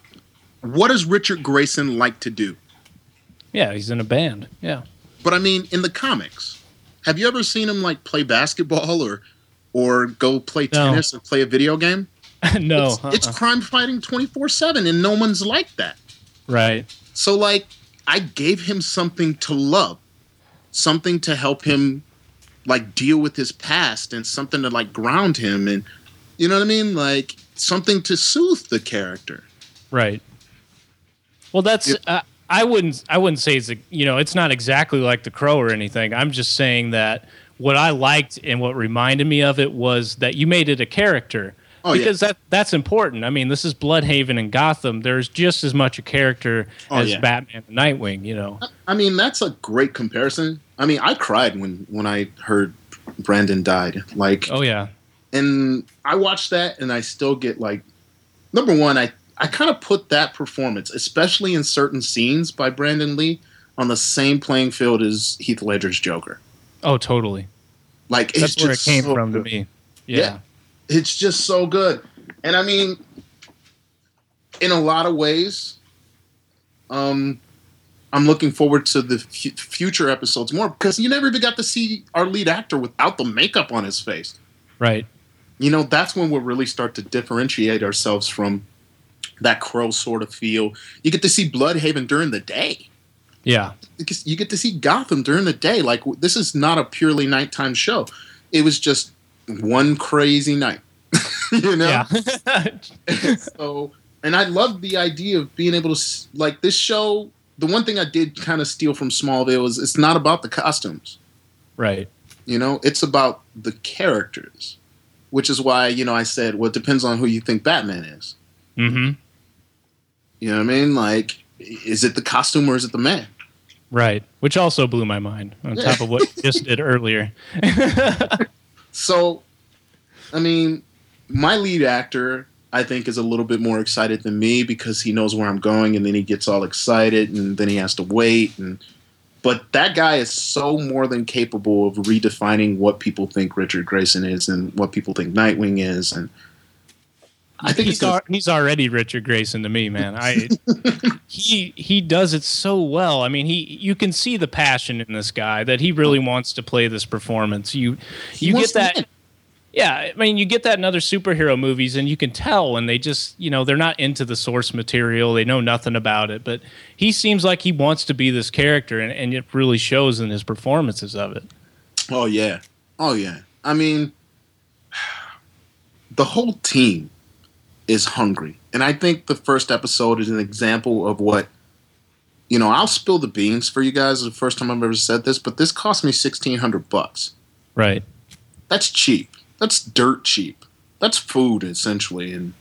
what does Richard Grayson like to do? Yeah, he's in a band. Yeah. But I mean, in the comics, have you ever seen him like play basketball or or go play No. tennis or play a video game? <laughs> no. it's, it's uh-uh. crime fighting 24/7 and no one's like that. right. So like I gave him something to love, something to help him like deal with his past and something to like ground him and you know what I mean? Like something to soothe the character. Right. Well, that's Yep. uh, I wouldn't I wouldn't say it's a, you know it's not exactly like the crow or anything. I'm just saying that what I liked and what reminded me of it was that you made it a character. Oh, yeah. because that that's important. I mean, this is Blüdhaven and Gotham. There's just as much a character Oh, as yeah. Batman and Nightwing. You know. I mean, that's a great comparison. I mean, I cried when when I heard Brandon died. Like Oh yeah. and I watched that and I still get like number one, I I kind of put that performance, especially in certain scenes by Brandon Lee, on the same playing field as Heath Ledger's Joker. Oh, totally. Like That's it's where it just came so from to me. Yeah. Yeah. It's just so good. And I mean in a lot of ways um I'm looking forward to the fu- future episodes more because you never even got to see our lead actor without the makeup on his face. Right. you know that's when we'll really start to differentiate ourselves from that crow sort of feel you get to see Blüdhaven during the day Yeah. You get to see gotham during the day like this is not a purely nighttime show it was just one crazy night <laughs> you know Yeah. so and i love the idea of being able to like this show the one thing i did kind of steal from smallville is it's not about the costumes right. You know, it's about the characters, which is why you know I said, well, it depends on who you think Batman is. Mm-hmm. You know what I mean? Like, is it the costume or is it the man? Right. Which also blew my mind on top of what you just did <laughs> earlier. <laughs> So, I mean, my lead actor, I think, is a little bit more excited than me because he knows where I'm going, and then he gets all excited, and then he has to wait. And but that guy is so more than capable of redefining what people think Richard Grayson is and what people think Nightwing is, and I think he's, he's he's already Richard Grayson to me, man. I <laughs> he he does it so well. I mean, he you can see the passion in this guy that he really wants to play this performance. You He you wants get that win. Yeah, I mean, you get that in other superhero movies, and you can tell when they just, you know, they're not into the source material. They know nothing about it. But he seems like he wants to be this character, and, and it really shows in his performances of it. Oh yeah. Oh yeah. I mean <sighs> the whole team is hungry. And I think the first episode is an example of what you know, I'll spill the beans for you guys the first time I've ever said this, but this cost me 1600 bucks. Right. That's cheap. That's dirt cheap. That's food essentially and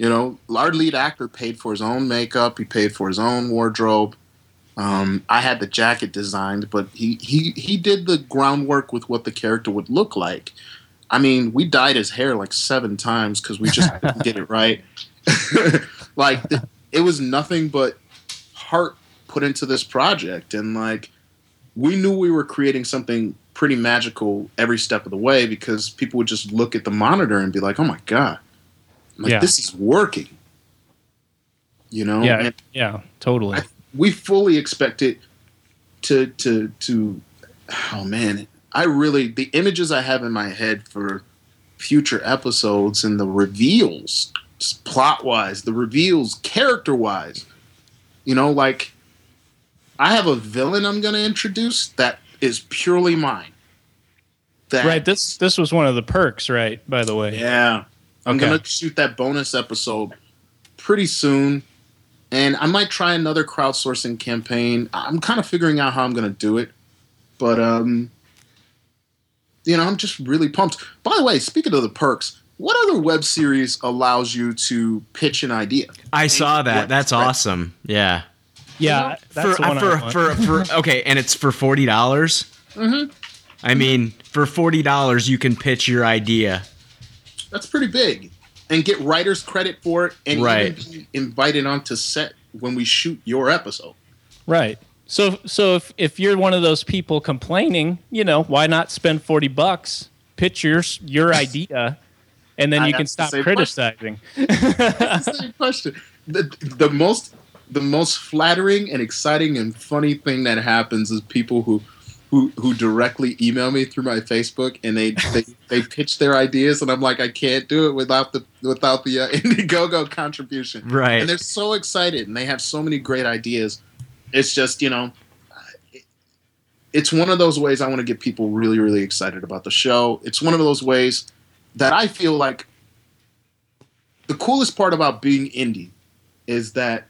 you know, our lead actor paid for his own makeup, he paid for his own wardrobe. Um, I had the jacket designed, but he, he he did the groundwork with what the character would look like. I mean, we dyed his hair like seven times because we just didn't get it right. <laughs> like it was nothing but heart put into this project, and like we knew we were creating something pretty magical every step of the way because people would just look at the monitor and be like, "Oh my god, like Yeah. this is working." You know, Yeah. And- Yeah. Totally. I- we fully expect it to to to oh man i really the images i have in my head for future episodes and the reveals plot wise the reveals character wise you know like i have a villain i'm going to introduce that is purely mine that Right. This this was one of the perks, right? By the way. yeah. I'm Okay. gonna shoot that bonus episode pretty soon. And I might try another crowdsourcing campaign. I'm kind of figuring out how I'm gonna do it. But um you know, I'm just really pumped. By the way, speaking of the perks, what other web series allows you to pitch an idea? I saw that. That's right. awesome. Yeah. Yeah. That's for the one I for, want. for for <laughs> okay, and it's for forty dollars. Mm-hmm. I mean, for forty dollars, you can pitch your idea. That's pretty big. And get writers credit for it and Right. even be invited onto set when we shoot your episode. Right. So so if if you're one of those people complaining, you know, why not spend 40 bucks, pitch your your <laughs> idea and then I you can stop criticizing. <laughs> Same question. The, the most the most flattering and exciting and funny thing that happens is people who who who directly email me through my Facebook and they they, <laughs> they pitch their ideas and I'm like I can't do it without the without the uh, Indiegogo contribution. Right. And they're so excited and they have so many great ideas. It's just you know. It's one of those ways I want to get people really, really excited about the show. It's one of those ways that I feel like the coolest part about being indie is that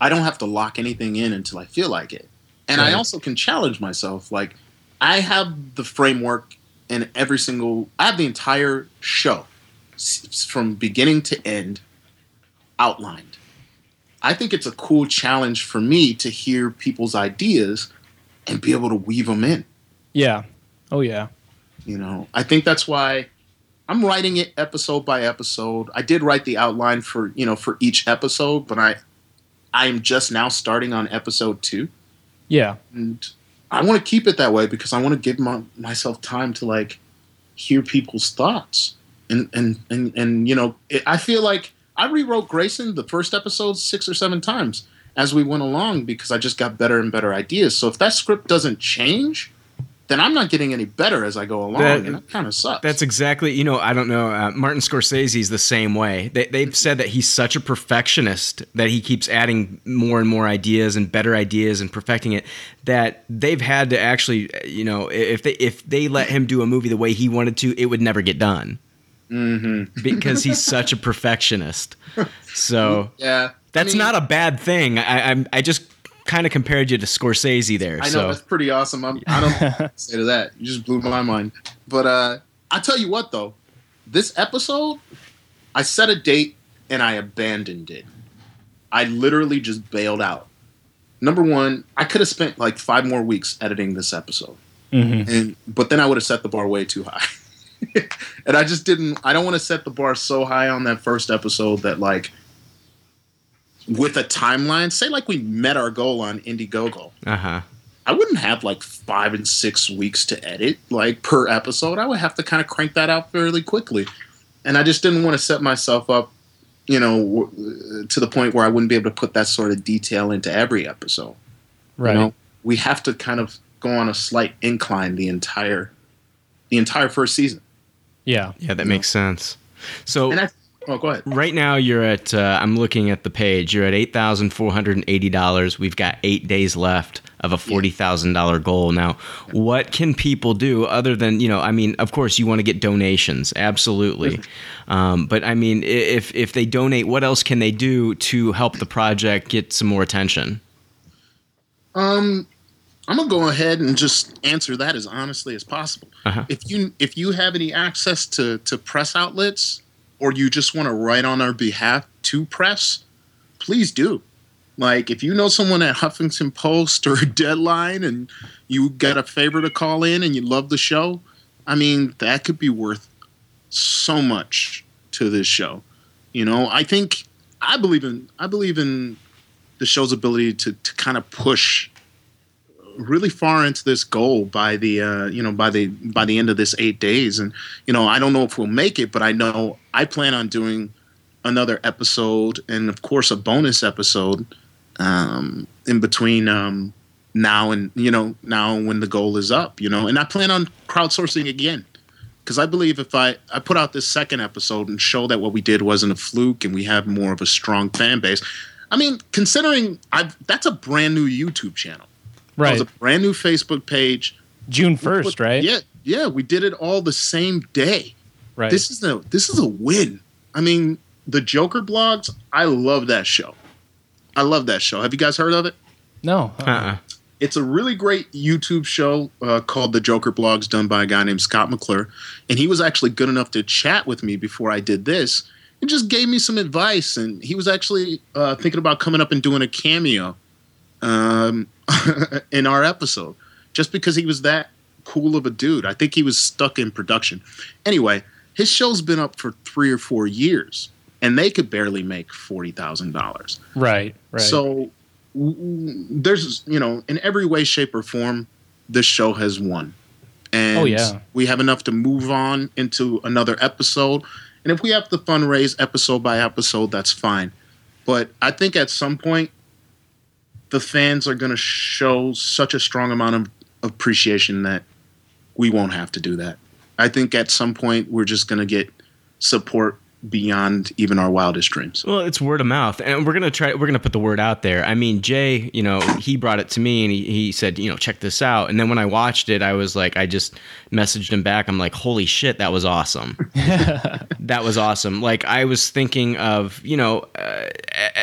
I don't have to lock anything in until I feel like it. And I also can challenge myself. Like, I have the framework in every single, I have the entire show from beginning to end outlined. I think it's a cool challenge for me to hear people's ideas and be able to weave them in. Yeah. Oh yeah. You know, I think that's why I'm writing it episode by episode. I did write the outline for you know for each episode, but I I'm just now starting on episode two, Yeah. and I want to keep it that way because I want to give my, myself time to like hear people's thoughts and and and and you know it, I feel like I rewrote Grayson the first episode six or seven times as we went along because I just got better and better ideas. So if that script doesn't change, then I'm not getting any better as I go along, That- and that kind of sucks. That's exactly, you know, I don't know. Uh, Martin Scorsese's the same way. They, they've said that he's such a perfectionist that he keeps adding more and more ideas and better ideas and perfecting it. That they've had to actually, uh, you know, if they if they let him do a movie the way he wanted to, it would never get done hmm because he's <laughs> such a perfectionist. So Yeah, that's I mean, not a bad thing. I I'm, I just kind of compared you to Scorsese there. I know so that's pretty awesome. I'm, I don't <laughs> know what to say to that. You just blew my mind. But uh, I tell you what, though, this episode, I set a date and I abandoned it. I literally just bailed out. Number one, I could have spent like five more weeks editing this episode, hmm and but then I would have set the bar way too high. <laughs> <laughs> and I just didn't. I don't want to set the bar so high on that first episode that like. With a timeline, say like we met our goal on Indiegogo, uh huh. I wouldn't have like five and six weeks to edit like per episode. I would have to kind of crank that out fairly quickly, and I just didn't want to set myself up, you know, w- to the point where I wouldn't be able to put that sort of detail into every episode. Right. You know, we have to kind of go on a slight incline the entire, the entire first season. Yeah. Yeah, that makes sense. So And I, oh, go ahead. Right now, you're at. Uh, I'm looking at the page. You're at eight thousand four hundred and eighty dollars. We've got eight days left of a forty thousand dollar goal. Now, what can people do other than you know? I mean, of course, you want to get donations, absolutely. Um, but I mean, if if they donate, what else can they do to help the project get some more attention? Um, I'm gonna go ahead and just answer that as honestly as possible. Uh-huh. If you if you have any access to to press outlets, or you just want to write on our behalf to press, please do. Like if you know someone at Huffington Post or <laughs> Deadline, and you got a favor to call in, and you love the show, I mean that could be worth so much to this show. You know, I think I believe in I believe in the show's ability to to kind of push really far into this goal by the uh, you know by the by the end of this eight days. And you know i don't know if we'll make it but i know i plan on doing another episode and of course a bonus episode um, in between um, now and you know now when the goal is up you know. And i plan on crowdsourcing again because i believe if i i put out this second episode and show that what we did wasn't a fluke and we have more of a strong fan base i mean considering i've that's a brand new youtube channel that Right. was a brand new Facebook page. June first, right? Yeah, yeah, we did it all the same day. Right. This is a this is a win. I mean, the Joker blogs. I love that show. I love that show. Have you guys heard of it? no. Uh. uh It's a really great YouTube show uh, called The Joker Blogs, done by a guy named Scott McClure, and he was actually good enough to chat with me before I did this, and just gave me some advice. And he was actually uh, thinking about coming up and doing a cameo um, <laughs> in our episode, just because he was that cool of a dude. I think he was stuck in production. Anyway, his show's been up for three or four years, and they could barely make forty thousand dollars. Right. Right. So there's you know in every way shape or form this show has won and oh, yeah. we have enough to move on into another episode and if we have to fundraise episode by episode that's fine but i think at some point the fans are going to show such a strong amount of appreciation that we won't have to do that i think at some point we're just going to get support beyond even our wildest dreams. Well, it's word of mouth, and we're gonna try. We're gonna put the word out there. I mean, Jay, you know, he brought it to me, and he, he said, you know, check this out. And then when I watched it, I was like, I just messaged him back. I'm like, holy shit, that was awesome. <laughs> that was awesome. Like I was thinking of, you know, uh,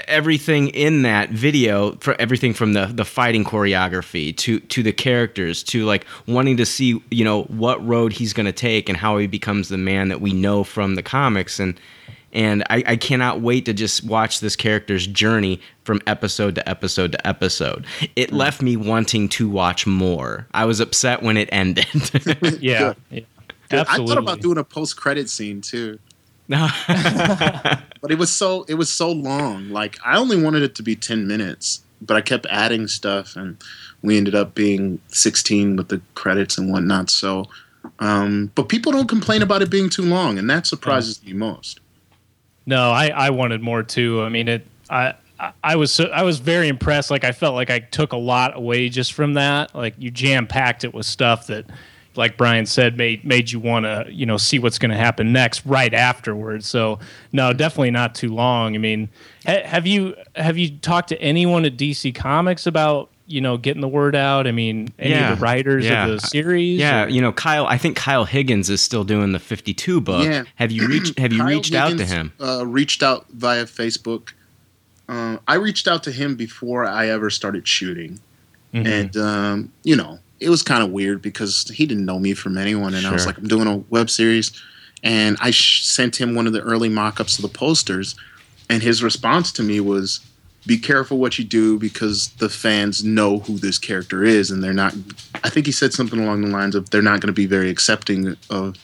everything in that video, for everything from the the fighting choreography to to the characters to like wanting to see, you know, what road he's gonna take and how he becomes the man that we know from the comics and and I, I, cannot wait to just watch this character's journey from episode to episode to episode. It mm. left me wanting to watch more. I was upset when it ended. <laughs> yeah, yeah. Dude, I thought about doing a post credit scene too. <laughs> but it was so it was so long. Like I only wanted it to be ten minutes, but I kept adding stuff, and we ended up being sixteen with the credits and whatnot. So, um, but people don't complain about it being too long, and that surprises yeah. me most. No, I, I wanted more too. I mean, it. I I was so, I was very impressed. Like I felt like I took a lot away just from that. Like you jam packed it with stuff that, like Brian said, made made you want to you know see what's going to happen next right afterwards. So no, definitely not too long. I mean, ha- have you have you talked to anyone at DC Comics about you know, getting the word out? I mean, any yeah, of the writers yeah. of the series? Yeah, or? you know, Kyle. I think Kyle Higgins is still doing the Fifty Two book. Yeah. Have you reached Have you Kyle reached Higgins, out to him? Uh, reached out via Facebook. Uh, I reached out to him before I ever started shooting, mm-hmm. and um, you know, it was kind of weird because he didn't know me from anyone, and sure. I was like, I'm doing a web series, and I sh- sent him one of the early mock-ups of the posters, and his response to me was be careful what you do because the fans know who this character is and they're not I think he said something along the lines of they're not going to be very accepting of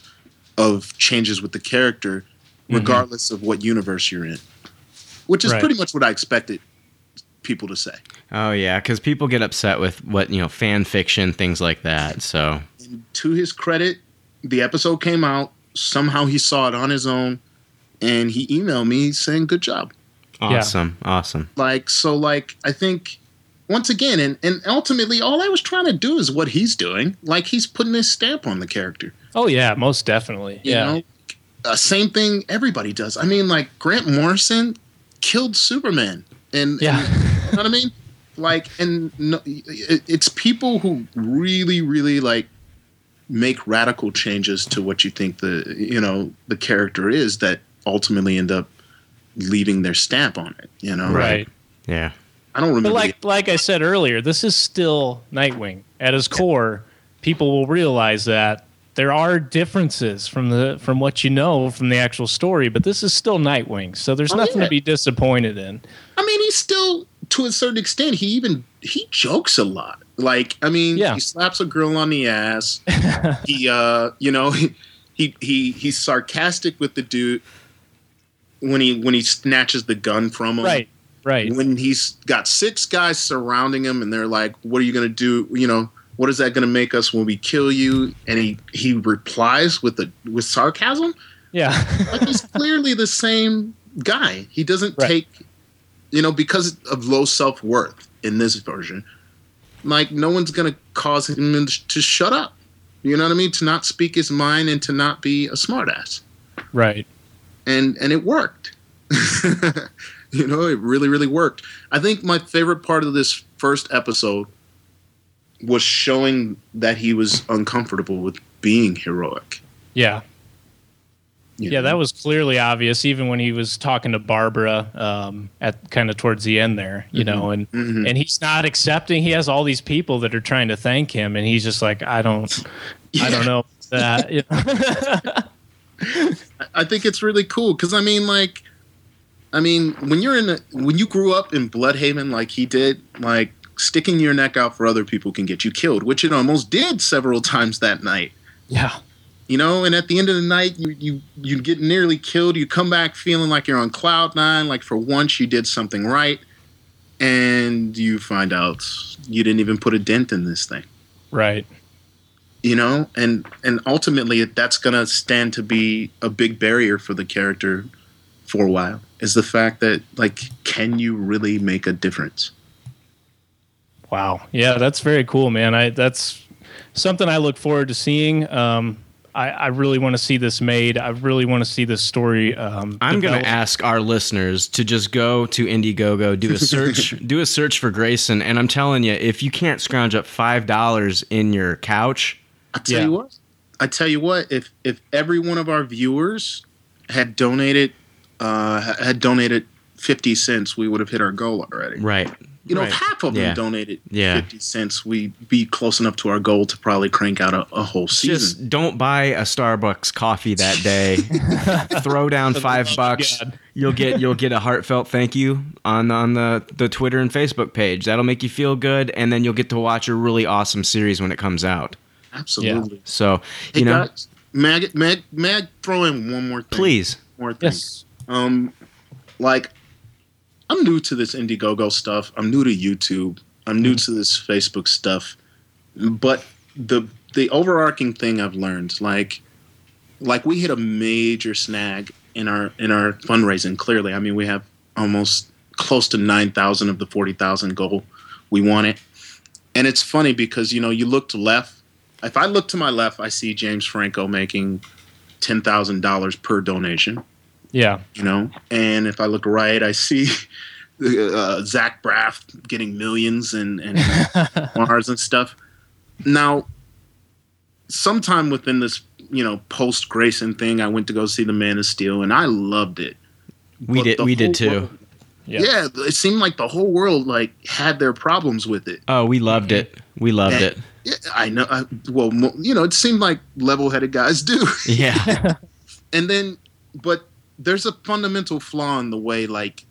of changes with the character mm-hmm. regardless mm-hmm. of what universe you're in. Which is right. pretty much what I expected people to say. Oh yeah, cuz people get upset with what, you know, fan fiction things like that. So and to his credit, the episode came out, somehow he saw it on his own and he emailed me saying good job. Awesome. Yeah. Awesome. Like so like I think once again and, and ultimately all I was trying to do is what he's doing. Like he's putting his stamp on the character. Oh yeah, most definitely. You yeah. Know, uh, same thing everybody does. I mean like Grant Morrison killed Superman and, yeah. And, you know what I mean? Like and no, it, it's people who really really like make radical changes to what you think the you know the character is that ultimately end up leaving their stamp on it. You know, right? Yeah. I don't remember. But like the- like I said earlier, this is still Nightwing at his core. People will realize that there are differences from the from what you know from the actual story, but this is still Nightwing, so there's oh, nothing yeah. to be disappointed in. I mean, he's still to a certain extent. He even he jokes a lot. Like, I mean, yeah. he slaps a girl on the ass. <laughs> he, uh, you know, he, <laughs> he he he's sarcastic with the dude when he when he snatches the gun from him. Right. Right. When he's got six guys surrounding him and they're like, "What are you going to do? You know, what is that going to make us when we kill you?" And he he replies with the with sarcasm. Yeah. like he's <laughs> clearly the same guy. He doesn't right. take you know because of low self-worth in this version. Like no one's going to cause him to shut up. You know what I mean? To not speak his mind and to not be a smartass. Right and and it worked. <laughs> you know, it really really worked. I think my favorite part of this first episode was showing that he was uncomfortable with being heroic. Yeah. You yeah, know? that was clearly obvious, even when he was talking to Barbara um, at kind of towards the end there, you mm-hmm. know, and mm-hmm. and he's not accepting. He has all these people that are trying to thank him, and he's just like, I don't, yeah. I don't <laughs> know that. <laughs> I think it's really cool because I mean, like, I mean, when you're in, a, when you grew up in Blüdhaven like he did, like sticking your neck out for other people can get you killed, which it almost did several <laughs> times that night. Yeah. You know, and at the end of the night, you you you get nearly killed. You come back feeling like you're on cloud nine, like for once you did something right, and you find out you didn't even put a dent in this thing. Right. You know, and and ultimately that's going to stand to be a big barrier for the character for a while is the fact that like can you really make a difference? Wow. Yeah, that's very cool, man. I that's something I look forward to seeing. Um, I, I really want to see this made. I really want to see this story. Um, I'm going to ask our listeners to just go to Indiegogo, do a search, <laughs> do a search for Grayson, and I'm telling you, if you can't scrounge up five dollars in your couch, I tell Yeah. you what. I tell you what. If if every one of our viewers had donated uh, had donated fifty cents, we would have hit our goal already. right? You know, right. if half of them Yeah. donated Yeah. fifty cents, we'd be close enough to our goal to probably crank out a, a whole season. Just don't buy a Starbucks coffee that day. <laughs> Throw down five bucks. God. You'll get you'll get a heartfelt thank you on on the the Twitter and Facebook page. That'll make you feel good, and then you'll get to watch a really awesome series when it comes out. Absolutely. So Hey you know, guys, may I, get- may, I- may I throw in one more thing? please. One more thing. Yes. Um, like, I'm new to this Indiegogo stuff. I'm new to YouTube. I'm new to this Facebook stuff. But the the overarching thing I've learned, like, like we hit a major snag in our in our fundraising. Clearly, I mean, we have almost close to nine thousand of the forty thousand goal. We want it, and it's funny because you know you look to left. If I look to my left, I see James Franco making ten thousand dollars per donation Yeah. you know. And if I look right, I see <laughs> uh, Zach Braff getting millions and and <laughs> Mars and stuff. Now, sometime within this, you know, post Grayson thing, I went to go see the Man of Steel, and I loved it. We But did we did too. world- Yeah. yeah, it seemed like the whole world like had their problems with it. Oh, we loved it. We loved Yeah. it. Yeah, I know. I, well, mo- you know, it seemed like level-headed guys do. <laughs> Yeah. <laughs> and then but there's a fundamental flaw in the way like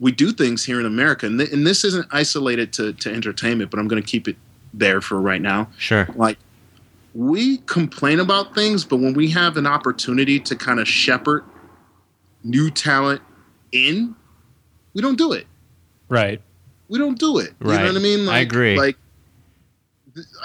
we do things here in america and, th- and this isn't isolated to, to entertainment but i'm going to keep it there for right now sure. like we complain about things but when we have an opportunity to kind of shepherd new talent in we don't do it Right. we don't do it you Right. know what i mean Like, I agree. like th-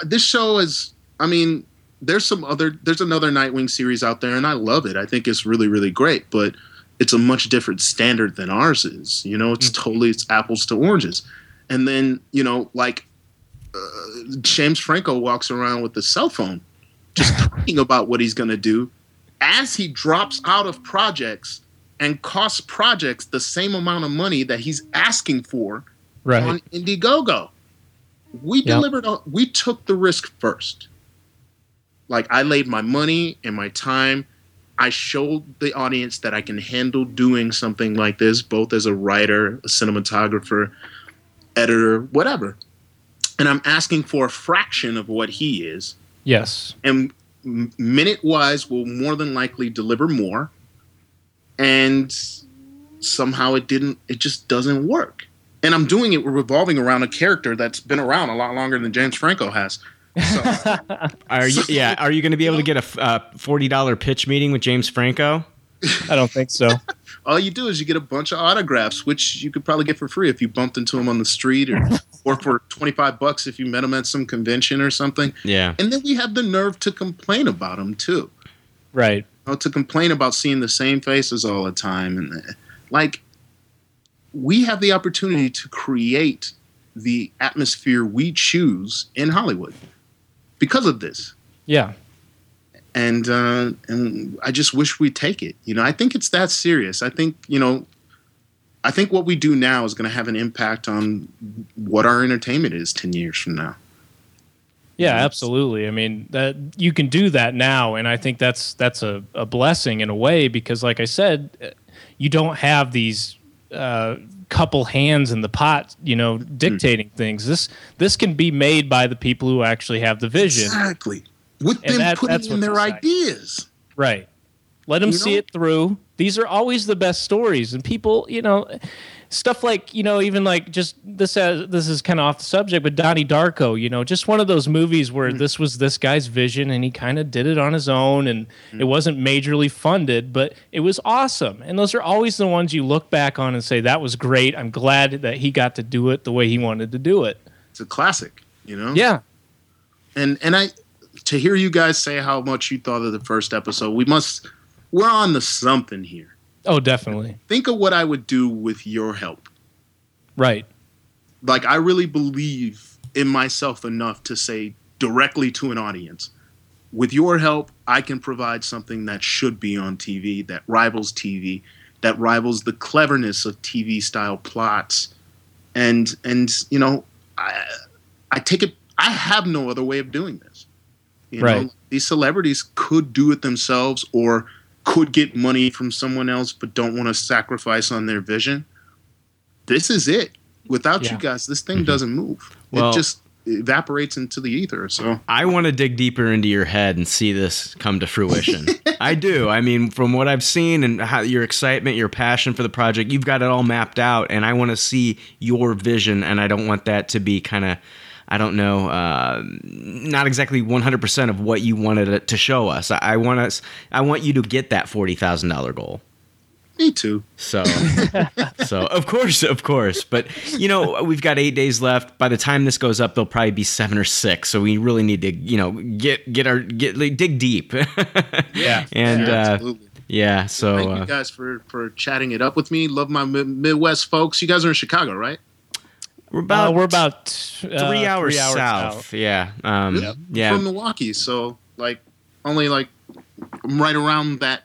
this show is i mean there's some other there's another nightwing series out there and i love it i think it's really really great but it's a much different standard than ours is you know it's totally it's apples to oranges and then you know like uh, james franco walks around with a cell phone just <laughs> talking about what he's going to do as he drops out of projects and costs projects the same amount of money that he's asking for Right. on Indiegogo. We Yep. delivered. A, we took the risk first. Like I laid my money and my time. I showed the audience that I can handle doing something like this, both as a writer, a cinematographer, editor, whatever. And I'm asking for a fraction of what he is, yes. and minute wise will more than likely deliver more. And somehow it didn't. It just doesn't work and I'm doing it revolving around a character that's been around a lot longer than James Franco has. So, <laughs> Are you yeah, are you going to be able to get a uh, $40 pitch meeting with James Franco? I don't think so. <laughs> all you do is you get a bunch of autographs, which you could probably get for free if you bumped into him on the street, or <laughs> or for 25 bucks if you met him at some convention or something. Yeah. And then we have the nerve to complain about him too. Right. You know, to complain about seeing the same faces all the time, and like we have the opportunity to create the atmosphere we choose in Hollywood because of this. Yeah. and uh, and I just wish we'd take it. You know, I think it's that serious. I think you know, I think what we do now is going to have an impact on what our entertainment is ten years from now. Yeah, absolutely. I mean, that you can do that now, and I think that's that's a, a blessing in a way because, like I said, uh, you don't have these uh, couple hands in the pot, you know, dictating things. This this can be made by the people who actually have the vision, Exactly. With And them that- putting in their exciting. ideas. right? Let them You see know? it through. These are always the best stories, and people, you know, stuff like you know even like just this uh, this is kind of off the subject but donnie darko you know just one of those movies where mm. this was this guy's vision and he kind of did it on his own and mm. it wasn't majorly funded but it was awesome. And those are always the ones you look back on and say that was great. I'm glad that he got to do it the way he wanted to do it. It's a classic you know? Yeah. And and i to hear you guys say how much you thought of the first episode we must we're on the something here Oh, definitely. Think of what I would do with your help. Right. Like I really believe in myself enough to say directly to an audience, with your help, I can provide something that should be on TV, that rivals TV, that rivals the cleverness of TV style plots. And and you know, I I take it I have no other way of doing this. You right. know, these celebrities could do it themselves or could get money from someone else but don't want to sacrifice on their vision. This is it. Without yeah. you guys, this thing mm-hmm. doesn't move. Well, it just evaporates into the ether. So I want to dig deeper into your head and see this come to fruition. <laughs> I do. I mean, from what I've seen and how your excitement, your passion for the project, you've got it all mapped out, and I want to see your vision. And I don't want that to be kind of I don't know, uh, not exactly 100% of what you wanted to show us. I, I want us, I want you to get that $40,000 goal. Me too. So, <laughs> so of course, of course. But you know, we've got eight days left. By the time this goes up, there'll probably be seven or six. So we really need to, you know, get get our get like, dig deep. <laughs> yeah, and yeah, uh, yeah. So thank you uh, guys for for chatting it up with me. Love my Midwest folks. You guys are in Chicago, right? We're about uh, we're about uh, three, hours three, hours south. south. Yeah, um, yep. yeah. From Milwaukee, so like only like right around that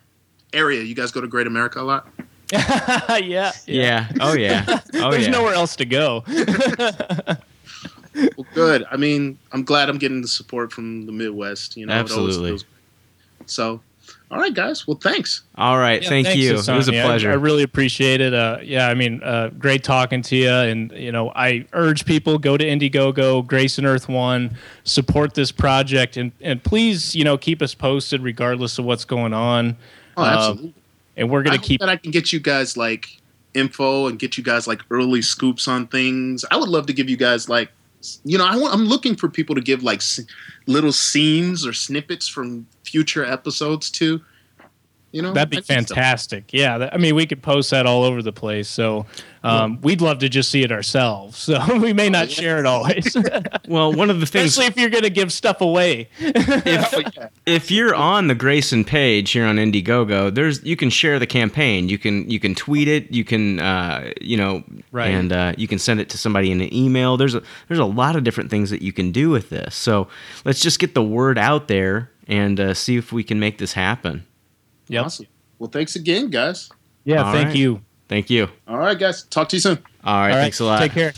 area. You guys go to Great America a lot. <laughs> yeah, yeah. Yeah. Oh yeah. <laughs> Oh There's yeah. nowhere else to go. <laughs> well, good. I mean, I'm glad I'm getting the support from the Midwest. You know, absolutely. So all right, guys. Well, thanks. All right, yeah, thank you. It was a pleasure. I, I really appreciate it. Uh, yeah, I mean, uh, great talking to you. And you know, I urge people go to Indiegogo, Grayson Earth One, support this project, and and please, you know, keep us posted regardless of what's going on. Oh, absolutely. Uh, and we're gonna I keep that. I can get you guys like info and get you guys like early scoops on things. I would love to give you guys like, you know, I want, I'm looking for people to give like little scenes or snippets from future episodes too. You know, that'd be fantastic. Yeah, that, I mean, we could post that all over the place. So um, yeah. we'd love to just see it ourselves. <laughs> So we may not share it always. <laughs> well, one of the things, especially if you're going to give stuff away. <laughs> if, if you're on the Grayson page here on Indiegogo, there's you can share the campaign. You can you can tweet it. You can uh, you know right. and uh, you can send it to somebody in an email. There's a there's a lot of different things that you can do with this. So let's just get the word out there and uh, see if we can make this happen. Yep. Awesome. Well, thanks again, guys. Yeah, All thank right. you. Thank you. All right, guys. Talk to you soon. All right, All right. Thanks a lot. Take care.